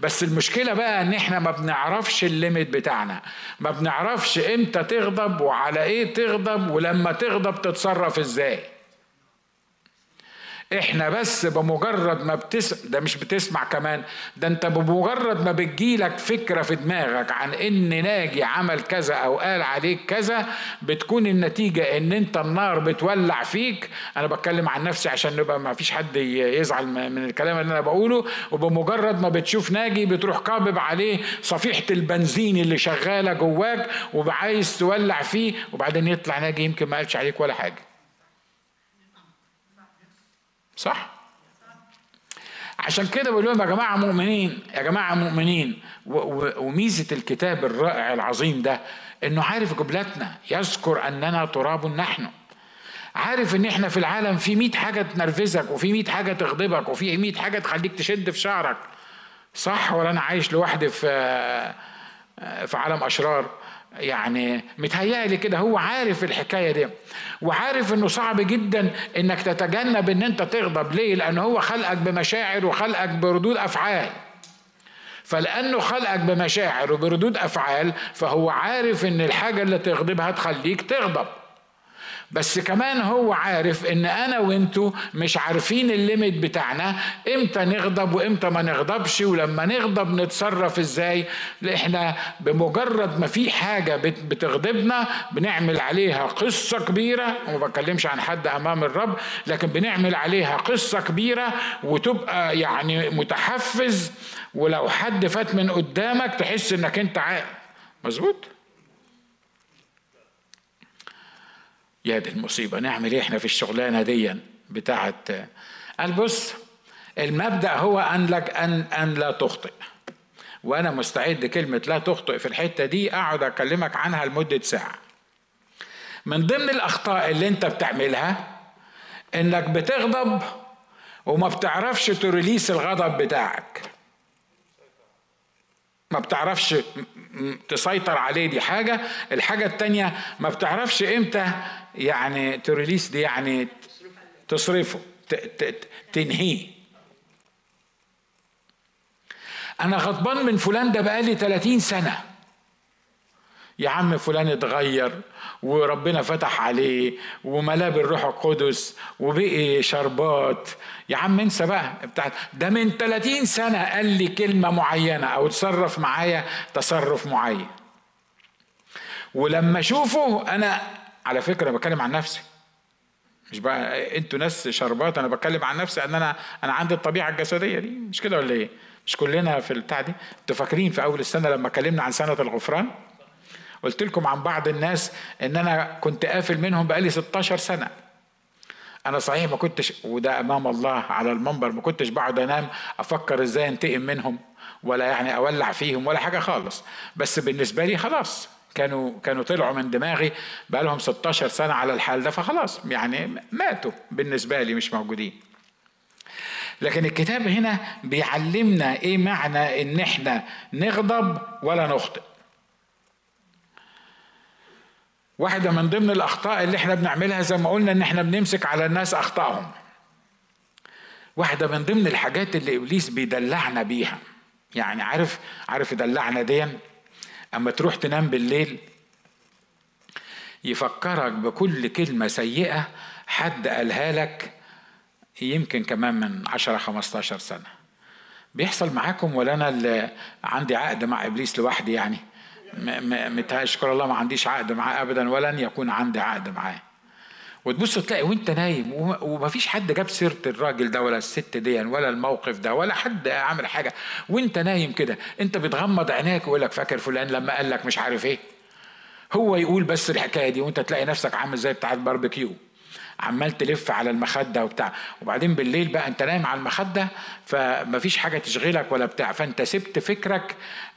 بس المشكلة بقى إن إحنا ما بنعرفش الليميت بتاعنا. ما بنعرفش إمتى تغضب وعلى إيه تغضب ولما تغضب تتصرف إزاي. إحنا بس بمجرد ما بتس ده مش بتسمع كمان ده أنت بمجرد ما بتجيلك فكرة في دماغك عن إن ناجي عمل كذا أو قال عليك كذا بتكون النتيجة إن أنت النار بتولع فيك. أنا بتكلم عن نفسي عشان نبقى ما فيش حد يزعل من الكلام اللي أنا بقوله. وبمجرد ما بتشوف ناجي بتروح قابب عليه صفيحة البنزين اللي شغالة جواك وعايز تولع فيه وبعدين يطلع ناجي يمكن ما قالش عليك ولا حاجة. صح؟ عشان كده بقول لهم يا جماعة مؤمنين يا جماعة مؤمنين. وميزة الكتاب الرائع العظيم ده إنه عارف جملتنا. يذكر أننا تراب نحن. عارف إن إحنا في العالم في 100 حاجة تنرفزك وفي 100 حاجة تغضبك وفي 100 حاجة تخليك تشد في شعرك. صح ولا أنا عايش لوحدي في في عالم أشرار؟ يعني متهيألي كده هو عارف الحكاية دي وعارف إنه صعب جدا إنك تتجنب إن أنت تغضب. ليه؟ لأن هو خلقك بمشاعر وخلقك بردود أفعال. فلأنه خلقك بمشاعر وبردود أفعال فهو عارف إن الحاجة اللي تغضبها تخليك تغضب. بس كمان هو عارف إن أنا وانتو مش عارفين الليميت بتاعنا. إمتى نغضب وإمتى ما نغضبش ولما نغضب نتصرف إزاي؟ إحنا بمجرد ما في حاجة بتغضبنا بنعمل عليها قصة كبيرة. وما بتكلمش عن حد أمام الرب لكن بنعمل عليها قصة كبيرة وتبقى يعني متحفز. ولو حد فات من قدامك تحس إنك أنت عاق مظبوط؟ يا دي المصيبة. نعمل إيه إحنا في الشغلانة دي؟ بتاعت قال بص المبدأ هو أن لك أن أن لا تخطئ. وأنا مستعد كلمة لا تخطئ في الحتة دي أقعد أكلمك عنها لمدة ساعة. من ضمن الأخطاء اللي أنت بتعملها إنك بتغضب وما بتعرفش تريليس الغضب بتاعك. ما بتعرفش تسيطر عليه دي حاجة. الحاجة التانية ما بتعرفش إمتى يعني تريليس دي يعني تصرفه تنهيه. أنا غضبان من فلان ده بقالي 30 سنة. يا عم فلان اتغير وربنا فتح عليه وملاه بالروح القدس وبقي شربات. يا عم انسى بقى بتاعت ده من 30 سنة قال لي كلمة معينة أو تصرف معايا تصرف معين. ولما أشوفه أنا على فكرة بتكلم عن نفسي. مش بقى أنتوا ناس شربات أنا بتكلم عن نفسي إن أنا أنا عندي الطبيعة الجسدية دي. مش كده ولا إيه؟ مش كلنا في البتاع دي. أنتوا فاكرين في أول السنة لما اتكلمنا عن سنة الغفران؟ قلت لكم عن بعض الناس إن أنا كنت قافل منهم بقالي 16 سنة. أنا صحيح ما كنتش وده أمام الله على المنبر ما كنتش بقعد أنام أفكر إزاي أنتقم منهم ولا يعني أولع فيهم ولا حاجة خالص. بس بالنسبة لي خلاص. كانوا كانوا طلعوا من دماغي بقى لهم 16 سنة على الحال ده فخلاص يعني ماتوا بالنسبة لي مش موجودين لكن الكتاب هنا بيعلمنا إيه معنى إن إحنا نغضب ولا نخطئ واحدة من ضمن الأخطاء اللي إحنا بنعملها زي ما قلنا إن إحنا بنمسك على الناس أخطائهم. واحدة من ضمن الحاجات اللي إبليس بيدلعنا بيها. يعني عارف عارف يدلعنا دي أما تروح تنام بالليل يفكرك بكل كلمة سيئة حد قالها لك يمكن كمان من 10 15 سنة. بيحصل معاكم ولا أنا اللي عندي عقد مع إبليس لوحدي يعني؟ متشكر الله ما عنديش عقد معاه أبدا ولن يكون عندي عقد معاه. وتبص تلاقي وانت نايم ومفيش حد جاب سيرة الراجل ده ولا الست دي ولا الموقف ده ولا حد عامل حاجة. وانت نايم كده انت بتغمض عينيك ويقول لك فاكر فلان لما قال لك مش عارف إيه؟ هو يقول بس الحكاية دي وانت تلاقي نفسك عامل زي بتاع الباربيكيو عمال تلف على المخدة وبتاع. وبعدين بالليل بقى انت نايم على المخدة فمفيش حاجة تشغلك ولا بتاع. فانت سبت فكرك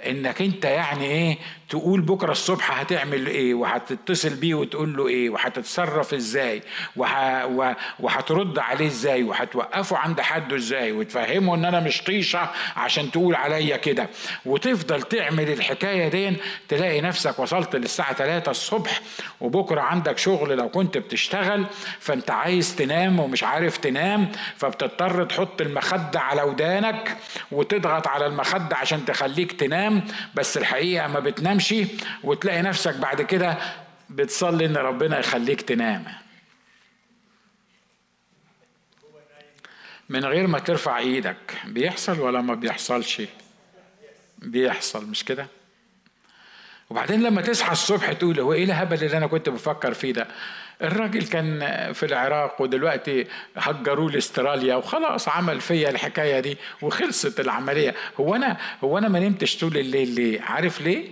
إنك أنت يعني إيه تقول بكرة الصبح هتعمل إيه وهتتصل بيه وتقول له إيه وهتتصرف إزاي وه... وهترد عليه إزاي وهتوقفه عند حده إزاي وتفهمه إن أنا مش طيشة عشان تقول عليا كده. وتفضل تعمل الحكاية دي تلاقي نفسك وصلت للساعة 3 الصبح وبكرة عندك شغل لو كنت بتشتغل فأنت عايز تنام ومش عارف تنام فبتضطر تحط المخدة على ودانك وتضغط على المخدة عشان تخليك تنام بس الحقيقة ما بتنامش وتلاقي نفسك بعد كده بتصلي إن ربنا يخليك تنام. من غير ما ترفع إيدك بيحصل ولا ما بيحصلش؟ بيحصل مش كده؟ وبعدين لما تصحى الصبح تقول هو إيه الهبل اللي أنا كنت بفكر فيه ده؟ الراجل كان في العراق ودلوقتي هجروه لأستراليا وخلاص عمل فيا الحكاية دي وخلصت العملية. هو أنا هو أنا ما نمتش طول الليل ليه؟ عارف ليه؟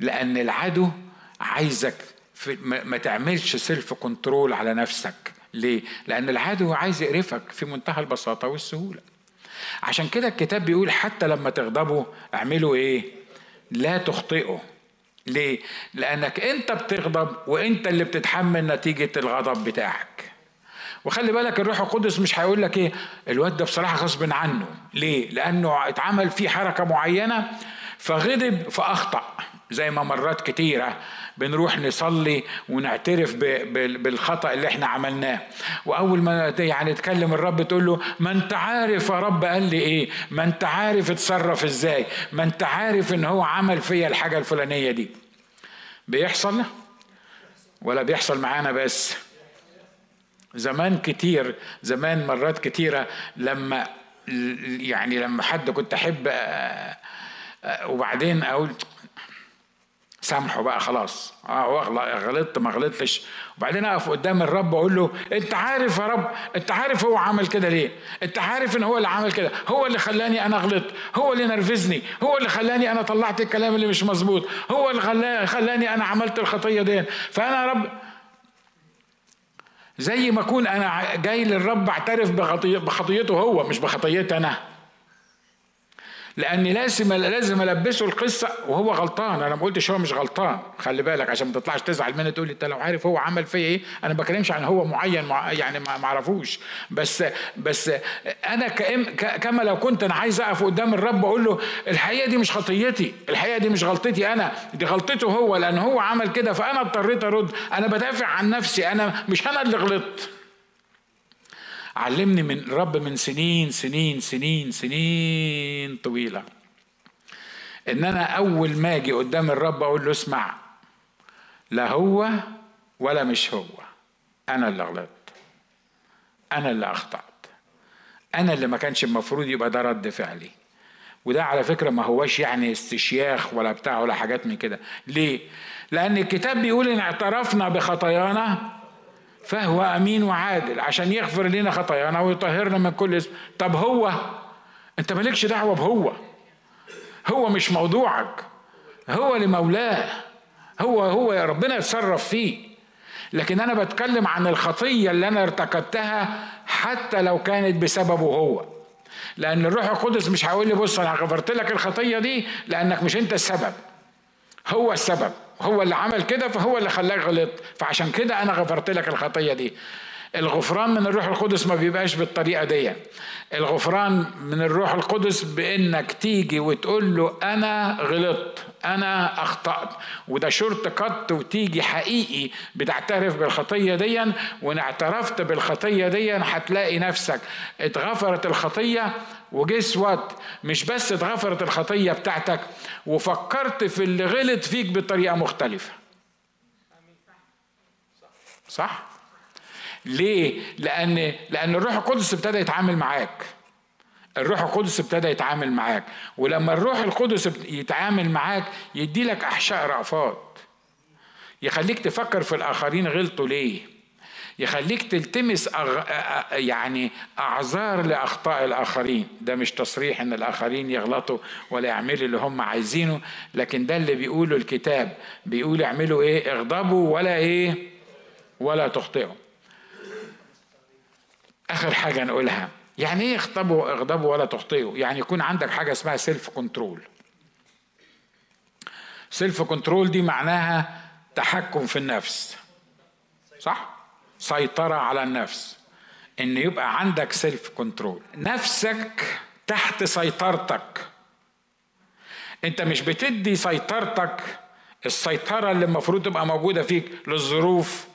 لأن العدو عايزك في ما تعملش self control على نفسك. ليه؟ لأن العدو عايز يقرفك في منتهى البساطة والسهولة. عشان كده الكتاب بيقول حتى لما تغضبوا اعملوا إيه؟ لا تخطئوا ليه؟ لأنك أنت بتغضب وأنت اللي بتتحمل نتيجة الغضب بتاعك. وخلي بالك الروح القدس مش هيقول لك إيه الواد ده بصراحة غصب عنه ليه لأنه اتعمل فيه حركة معينة فغضب فأخطأ زي ما مرات كتيرة بنروح نصلي ونعترف بالخطأ اللي إحنا عملناه. وأول ما يعني تكلم الرب تقول له ما انت عارف يا رب قال لي إيه؟ ما انت عارف اتصرف إزاي؟ ما انت عارف إن هو عمل فيا الحاجة الفلانية دي. بيحصل؟ ولا بيحصل معانا بس. زمان كتير زمان مرات كتيرة لما يعني لما حد كنت أحب آه، آه، وبعدين أقول سامحه بقى خلاص. آه غلطت ما غلطتش. وبعدين أقف قدام الرب وأقول له أنت عارف يا رب أنت عارف هو عمل كده ليه؟ أنت عارف إن هو اللي عمل كده. هو اللي خلاني أنا غلط هو اللي نرفزني. هو اللي خلاني أنا طلعت الكلام اللي مش مظبوط. هو اللي خلاني أنا عملت الخطية دي. فأنا يا رب زي ما أكون أنا جاي للرب أعترف بخطيته هو مش بخطيتي أنا. لأني لازم لازم ألبسه القصة وهو غلطان. أنا ما قلتش هو مش غلطان. خلي بالك عشان ما تطلعش تزعل مني تقول لي أنت لو عارف هو عمل فيا إيه أنا ما بكلمش عن هو معين مع يعني ما أعرفوش. بس بس أنا كما لو كنت أنا عايز أقف قدام الرب واقول له الحقيقة دي مش خطيتي الحقيقة دي مش غلطتي أنا دي غلطته هو لأن هو عمل كده فأنا اضطريت أرد. أنا بدافع عن نفسي أنا مش أنا اللي غلطت. علمني من الرب من سنين سنين سنين سنين طويلة. إن أنا أول ما أجي قدام الرب أقول له اسمع لا هو ولا مش هو. أنا اللي غلطت. أنا اللي أخطأت. أنا اللي ما كانش المفروض يبقى ده رد فعلي. وده على فكرة ما هوش يعني استشياخ ولا بتاع ولا حاجات من كده. ليه؟ لأن الكتاب بيقول إن اعترفنا بخطايانا فهو أمين وعادل عشان يغفر لنا خطايانا ويطهرنا من كل اسم. طب هو؟ أنت مالكش دعوة بهو. هو مش موضوعك. هو لمولاه هو هو يا ربنا يتصرف فيه. لكن أنا بتكلم عن الخطية اللي أنا ارتكبتها حتى لو كانت بسببه هو. لأن الروح القدس مش هيقول لي بص أنا غفرت لك الخطية دي لأنك مش أنت السبب. هو السبب. هو اللي عمل كده فهو اللي خلاك غلط فعشان كده أنا غفرت لك الخطية دي. الغفران من الروح القدس ما بيبقاش بالطريقة دي. الغفران من الروح القدس بإنك تيجي وتقول له أنا غلطت. أنا أخطأت. وده shortcut وتيجي حقيقي. بتعترف بالخطية دي وإن اعترفت بالخطية دي هتلاقي نفسك اتغفرت الخطية. و guess what مش بس اتغفرت الخطية بتاعتك وفكرت في اللي غلط فيك بطريقة مختلفة. صح؟ ليه؟ لأن لأن الروح القدس ابتدى يتعامل معاك. الروح القدس ابتدى يتعامل معاك. ولما الروح القدس يتعامل معاك يدي لك أحشاء رأفات. يخليك تفكر في الآخرين غلطوا ليه. يخليك تلتمس أغ... يعني أعذار لأخطاء الآخرين. ده مش تصريح إن الآخرين يغلطوا ولا يعملوا اللي هم عايزينه لكن ده اللي بيقوله الكتاب. بيقول اعملوا إيه؟ اغضبوا ولا إيه؟ ولا تخطئوا. آخر حاجة نقولها. يعني إيه اغضبوا اغضبوا ولا تخطئوا يعني يكون عندك حاجة اسمها self control self control دي معناها تحكم في النفس. صح؟ سيطرة على النفس. إن يبقى عندك self control نفسك تحت سيطرتك. أنت مش بتدي سيطرتك السيطرة اللي المفروض تبقى موجودة فيك للظروف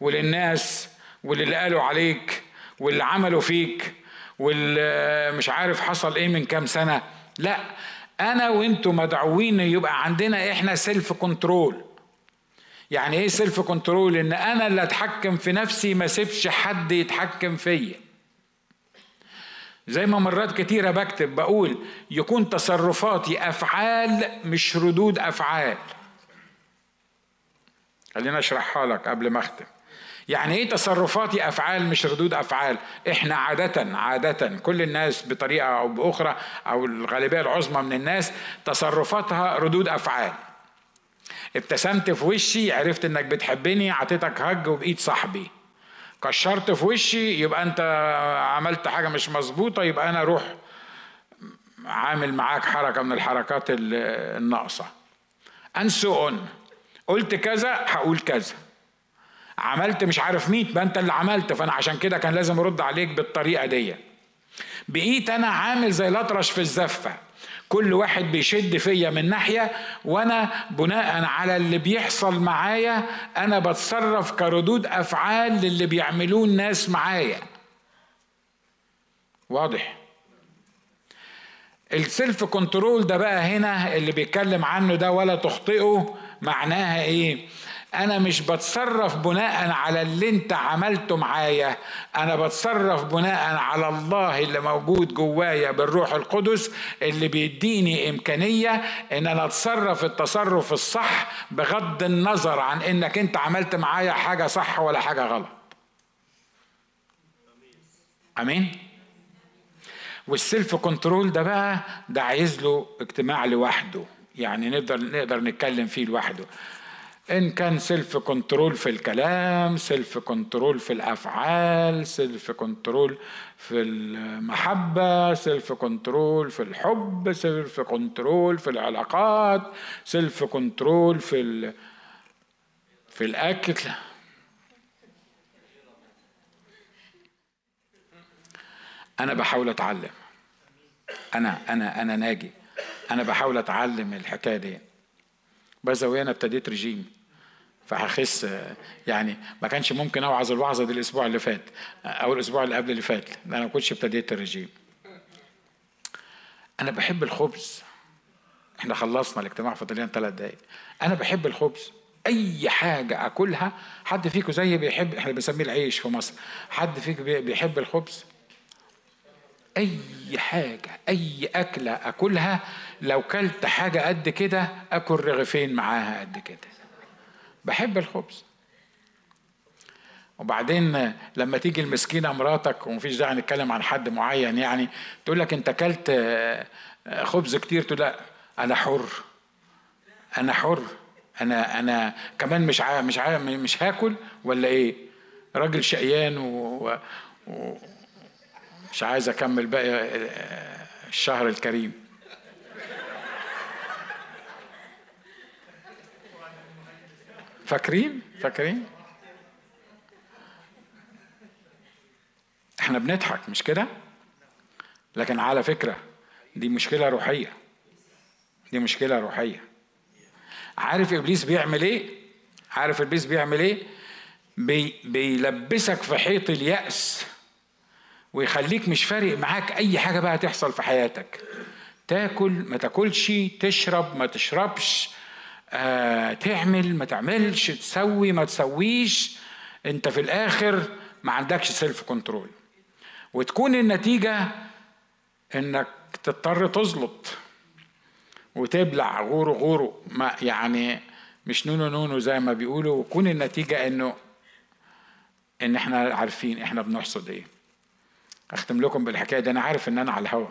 وللناس وللي قالوا عليك واللي عملوا فيك. واللي مش عارف حصل إيه من كام سنة. لا أنا وأنتوا مدعوين يبقى عندنا إحنا self control يعني إيه self control إن أنا اللي أتحكم في نفسي ما سيبش حد يتحكم فيا. زي ما مرات كتيرة بكتب بقول يكون تصرفاتي أفعال مش ردود أفعال. خلينا أشرحها لك قبل ما أختم. يعني إيه تصرفاتي أفعال مش ردود أفعال؟ إحنا عادة عادة كل الناس بطريقة أو بأخرى أو الغالبية العظمى من الناس تصرفاتها ردود أفعال. ابتسمت في وشي عرفت إنك بتحبني عطيتك هج وبقيت صاحبي. كشرت في وشي يبقى أنت عملت حاجة مش مظبوطة يبقى أنا أروح عامل معاك حركة من الحركات الناقصة. انسون قلت كذا هقول كذا. عملت مش عارف ميت ما انت اللي عملت. فأنا عشان كده كان لازم أرد عليك بالطريقة دي. بقيت أنا عامل زي الأطرش في الزفة. كل واحد بيشد فيا من ناحية وأنا بناء على اللي بيحصل معايا أنا بتصرف كردود أفعال للي بيعملوه الناس معايا. واضح؟ السيلف كنترول ده بقى هنا اللي بيتكلم عنه ده ولا تخطئه معناها إيه؟ أنا مش بتصرف بناء على اللي أنت عملته معايا أنا بتصرف بناء على الله اللي موجود جوايا بالروح القدس اللي بيديني إمكانية إن أنا أتصرف التصرف الصح بغض النظر عن إنك أنت عملت معايا حاجة صح ولا حاجة غلط. آمين؟ وال self control ده بقى ده عايز له اجتماع لوحده. يعني نقدر نقدر نتكلم فيه لوحده. إن كان self control في الكلام self control في الأفعال self control في المحبة self control في الحب self control في العلاقات self control في ال... في الأكل. أنا بحاول أتعلم. أنا أنا أنا ناجي. أنا بحاول أتعلم الحكاية دي. بس أنا ابتديت رجيم. فهخس يعني ما كانش ممكن أوعظ الوعظة دي الأسبوع اللي فات أو الأسبوع اللي قبل اللي فات لأن أنا ما كنتش ابتديت الرجيم. أنا بحب الخبز. إحنا خلصنا الاجتماع فاضلين ثلاث دقايق. أنا بحب الخبز. أي حاجة أكلها حد فيكم زي بيحب إحنا بنسميه العيش في مصر. حد فيكم بيحب الخبز؟ أي حاجة أي أكلة أكلها لو كلت حاجة قد كده أكل رغيفين معاها قد كده. بحب الخبز. وبعدين لما تيجي المسكينة مراتك ومفيش داعي نتكلم عن حد معين يعني تقول لك انت أكلت خبز كتير تقول لا أنا حر. أنا حر. أنا أنا كمان مش عا مش عا مش هاكل ولا إيه؟ راجل شقيان و, و عايز أكمل باقي الشهر الكريم. فاكرين؟ فاكرين؟ إحنا بنضحك مش كده؟ لكن على فكرة دي مشكلة روحية. دي مشكلة روحية. عارف إبليس بيعمل إيه؟ عارف إبليس بيعمل إيه؟ بي بيلبسك في حيط اليأس ويخليك مش فارق معاك أي حاجة بقى تحصل في حياتك. تاكل ما تاكلش تشرب ما تشربش آه تعمل ما تعملش تسوي ما تسويش. انت في الآخر ما عندكش self control وتكون النتيجة إنك تضطر تزلط وتبلع غورو غورو. ما يعني مش نونو نونو زي ما بيقولوا. وتكون النتيجة إنه إن إحنا عارفين إحنا بنحصد إيه. أختم لكم بالحكاية دي. أنا عارف إن أنا على الهوا.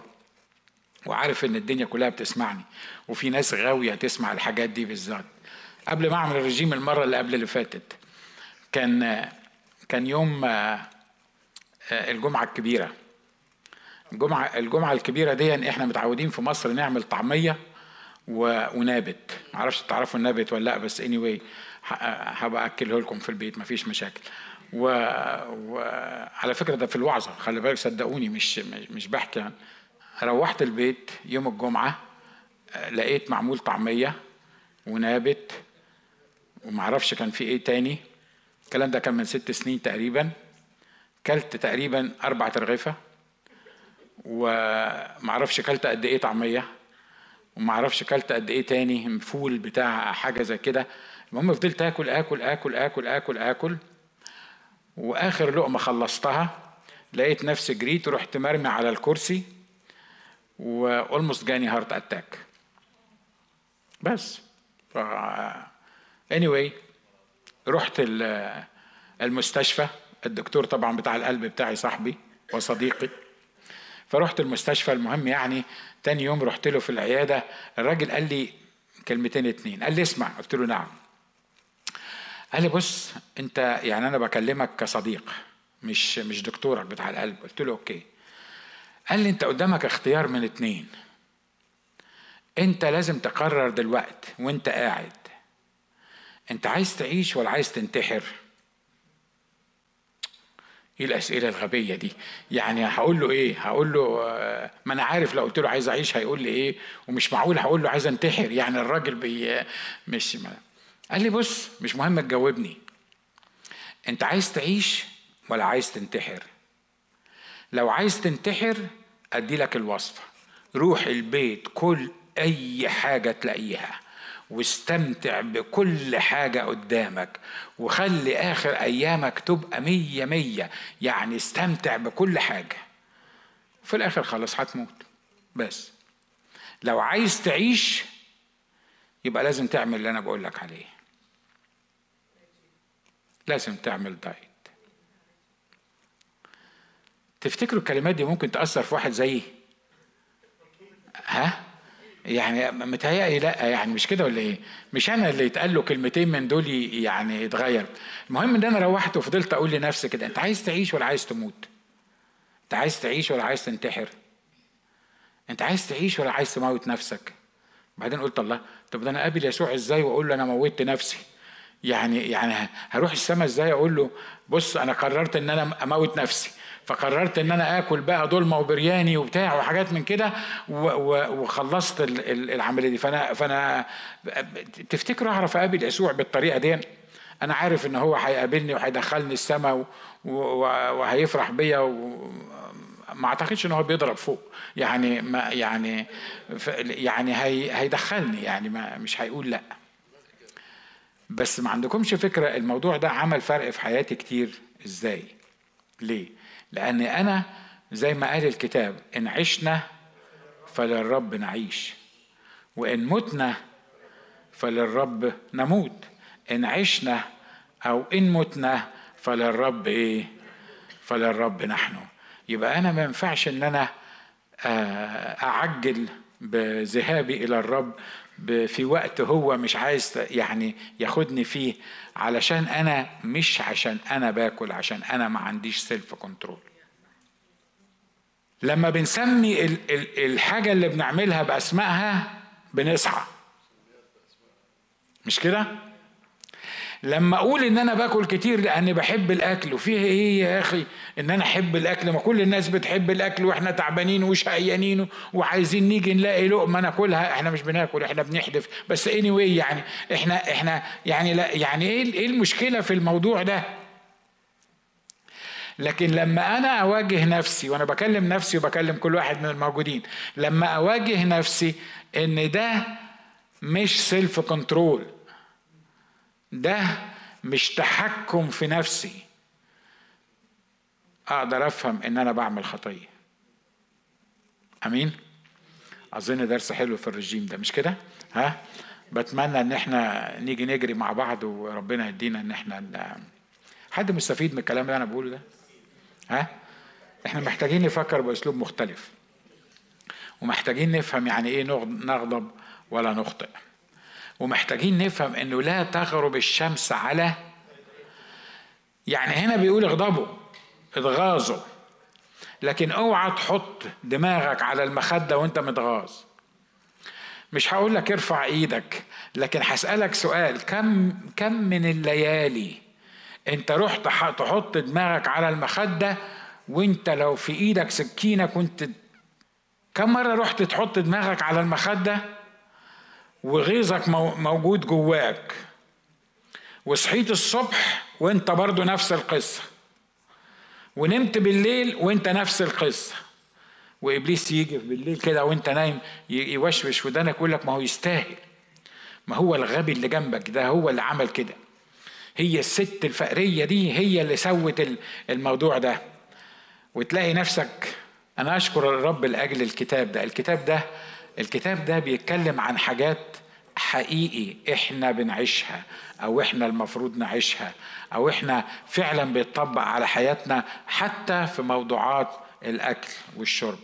وعارف إن الدنيا كلها بتسمعني وفي ناس غاوية تسمع الحاجات دي بالذات. قبل ما أعمل الرجيم المرة اللي قبل اللي فاتت كان كان يوم آه، الجمعة الكبيرة. الجمعة الجمعة الكبيرة دي إحنا متعودين في مصر نعمل طعمية ونابت. معرفش تعرفوا النابت ولا لأ بس اني anyway هبقى أكله لكم في البيت مفيش مشاكل. وعلى فكرة ده في الوعظة خلي بالك صدقوني مش مش بحكي عن روحت البيت يوم الجمعة لقيت معمول طعمية ونابت ومعرفش كان في إيه تاني. الكلام ده كان من ست سنين تقريبا. كلت تقريبا أربع ترغيفة ومعرفش كلت قد إيه طعمية ومعرفش كلت قد إيه تاني فول بتاع حاجة زي كده. المهم فضلت آكل آكل آكل آكل آكل آكل. وآخر لقمة خلصتها لقيت نفسي جريت ورحت مرمي على الكرسي. و almost جاني heart attack بس. ف anyway رحت المستشفى. الدكتور طبعا بتاع القلب بتاعي صاحبي وصديقي. فرحت المستشفى. المهم يعني تاني يوم رحت له في العيادة. الراجل قال لي كلمتين اتنين. قال لي اسمع. قلت له نعم. قال لي بص انت يعني أنا بكلمك كصديق مش مش دكتورك بتاع القلب. قلت له أوكي. قال لي انت قدامك اختيار من اتنين. انت لازم تقرر دلوقتي وانت قاعد. انت عايز تعيش ولا عايز تنتحر؟ إيه الأسئلة الغبية دي؟ يعني هقول له إيه؟ هقول له ما أنا عارف لو قلت له عايز أعيش هيقول لي إيه؟ ومش معقول هقول له عايز أنتحر. يعني الراجل بي مش ما. قال لي بص مش مهم تجاوبني. انت عايز تعيش ولا عايز تنتحر؟ لو عايز تنتحر أدي لك الوصفة. روح البيت كل أي حاجة تلاقيها واستمتع بكل حاجة قدامك وخلي آخر أيامك تبقى مية مية يعني استمتع بكل حاجة. في الآخر خلاص هتموت. بس لو عايز تعيش يبقى لازم تعمل اللي أنا بقول لك عليه. لازم تعمل دايت تفتكروا الكلمات دي ممكن تأثر في واحد زيي ها يعني متهيألي لأ يعني مش كده ولا إيه؟ مش أنا اللي يتقال له كلمتين من دول يعني يتغير. المهم إن أنا روحت وفضلت أقول لنفسي كده أنت عايز تعيش ولا عايز تموت؟ أنت عايز تعيش ولا عايز تنتحر؟ أنت عايز تعيش ولا عايز تموت نفسك؟ بعدين قلت الله طب ده أنا أقابل يسوع إزاي وأقول له أنا موتت نفسي؟ يعني يعني هروح السماء إزاي أقول له بص أنا قررت إن أنا أموت نفسي فقررت إن أنا آكل بقى ضلمه وبرياني وبتاع وحاجات من كده وخلصت العملية دي. فأنا فأنا تفتكروا أعرف أقابل يسوع بالطريقة دي؟ أنا عارف إن هو هيقابلني وهيدخلني السماء وهيفرح بيا ما أعتقدش إن هو بيضرب فوق. يعني ما يعني يعني هي هيدخلني يعني ما مش هيقول لأ. بس ما عندكمش فكرة الموضوع ده عمل فرق في حياتي كتير؟ إزاي؟ ليه؟ لأن أنا زي ما قال الكتاب إن عشنا فللرب نعيش وإن متنا فللرب نموت. إن عشنا أو إن متنا فللرب إيه؟ فللرب نحن. يبقى أنا ما ينفعش إن أنا آه، أعجل بذهابي إلى الرب في وقت هو مش عايز يعني ياخدني فيه علشان أنا مش عشان أنا باكل عشان أنا ما عنديش self control لما بنسمي الحاجة اللي بنعملها بأسمائها بنسعى. مش كده؟ لما أقول ان أنا باكل كتير لاني بحب الاكل وفيها إيه يا أخي؟ ان أنا احب الاكل. ما كل الناس بتحب الاكل وإحنا تعبانين وشقيانين وعايزين نيجي نلاقي لقمة ناكلها. إحنا مش بناكل إحنا بنحدف. بس اني anyway يعني إحنا إحنا يعني لا يعني إيه إيه المشكلة في الموضوع ده؟ لكن لما أنا اواجه نفسي وأنا بكلم نفسي وبكلم كل واحد من الموجودين لما اواجه نفسي ان ده مش self control ده مش تحكم في نفسي. أقدر أفهم إن أنا بعمل خطية. أمين؟ أظن درس حلو في الرجيم ده مش كده؟ ها؟ بتمنى إن إحنا نيجي نجري مع بعض وربنا يدينا إن إحنا حد مستفيد من الكلام اللي أنا بقوله ده؟ ها؟ إحنا محتاجين نفكر بأسلوب مختلف. ومحتاجين نفهم يعني إيه نغضب ولا نخطئ. ومحتاجين نفهم إنه لا تغرب الشمس على يعني هنا بيقول اغضبوا اتغاظوا. لكن أوعى تحط دماغك على المخدة وأنت متغاظ. مش هقول لك ارفع إيدك لكن هسألك سؤال كم كم من الليالي أنت رحت تحط دماغك على المخدة وأنت لو في إيدك سكينة كنت كم مرة رحت تحط دماغك على المخدة؟ وغيظك موجود جواك. وصحيت الصبح وانت برضو نفس القصة. ونمت بالليل وانت نفس القصة. وإبليس يجي بالليل كده وانت نايم يوشوش ودانك يقول لك ما هو يستاهل. ما هو الغبي اللي جنبك ده هو اللي عمل كده. هي الست الفقرية دي هي اللي سوت الموضوع ده. وتلاقي نفسك أنا أشكر الرب لأجل الكتاب ده. الكتاب ده الكتاب ده بيتكلم عن حاجات حقيقي إحنا بنعيشها أو إحنا المفروض نعيشها أو إحنا فعلا بيطبق على حياتنا حتى في موضوعات الأكل والشرب.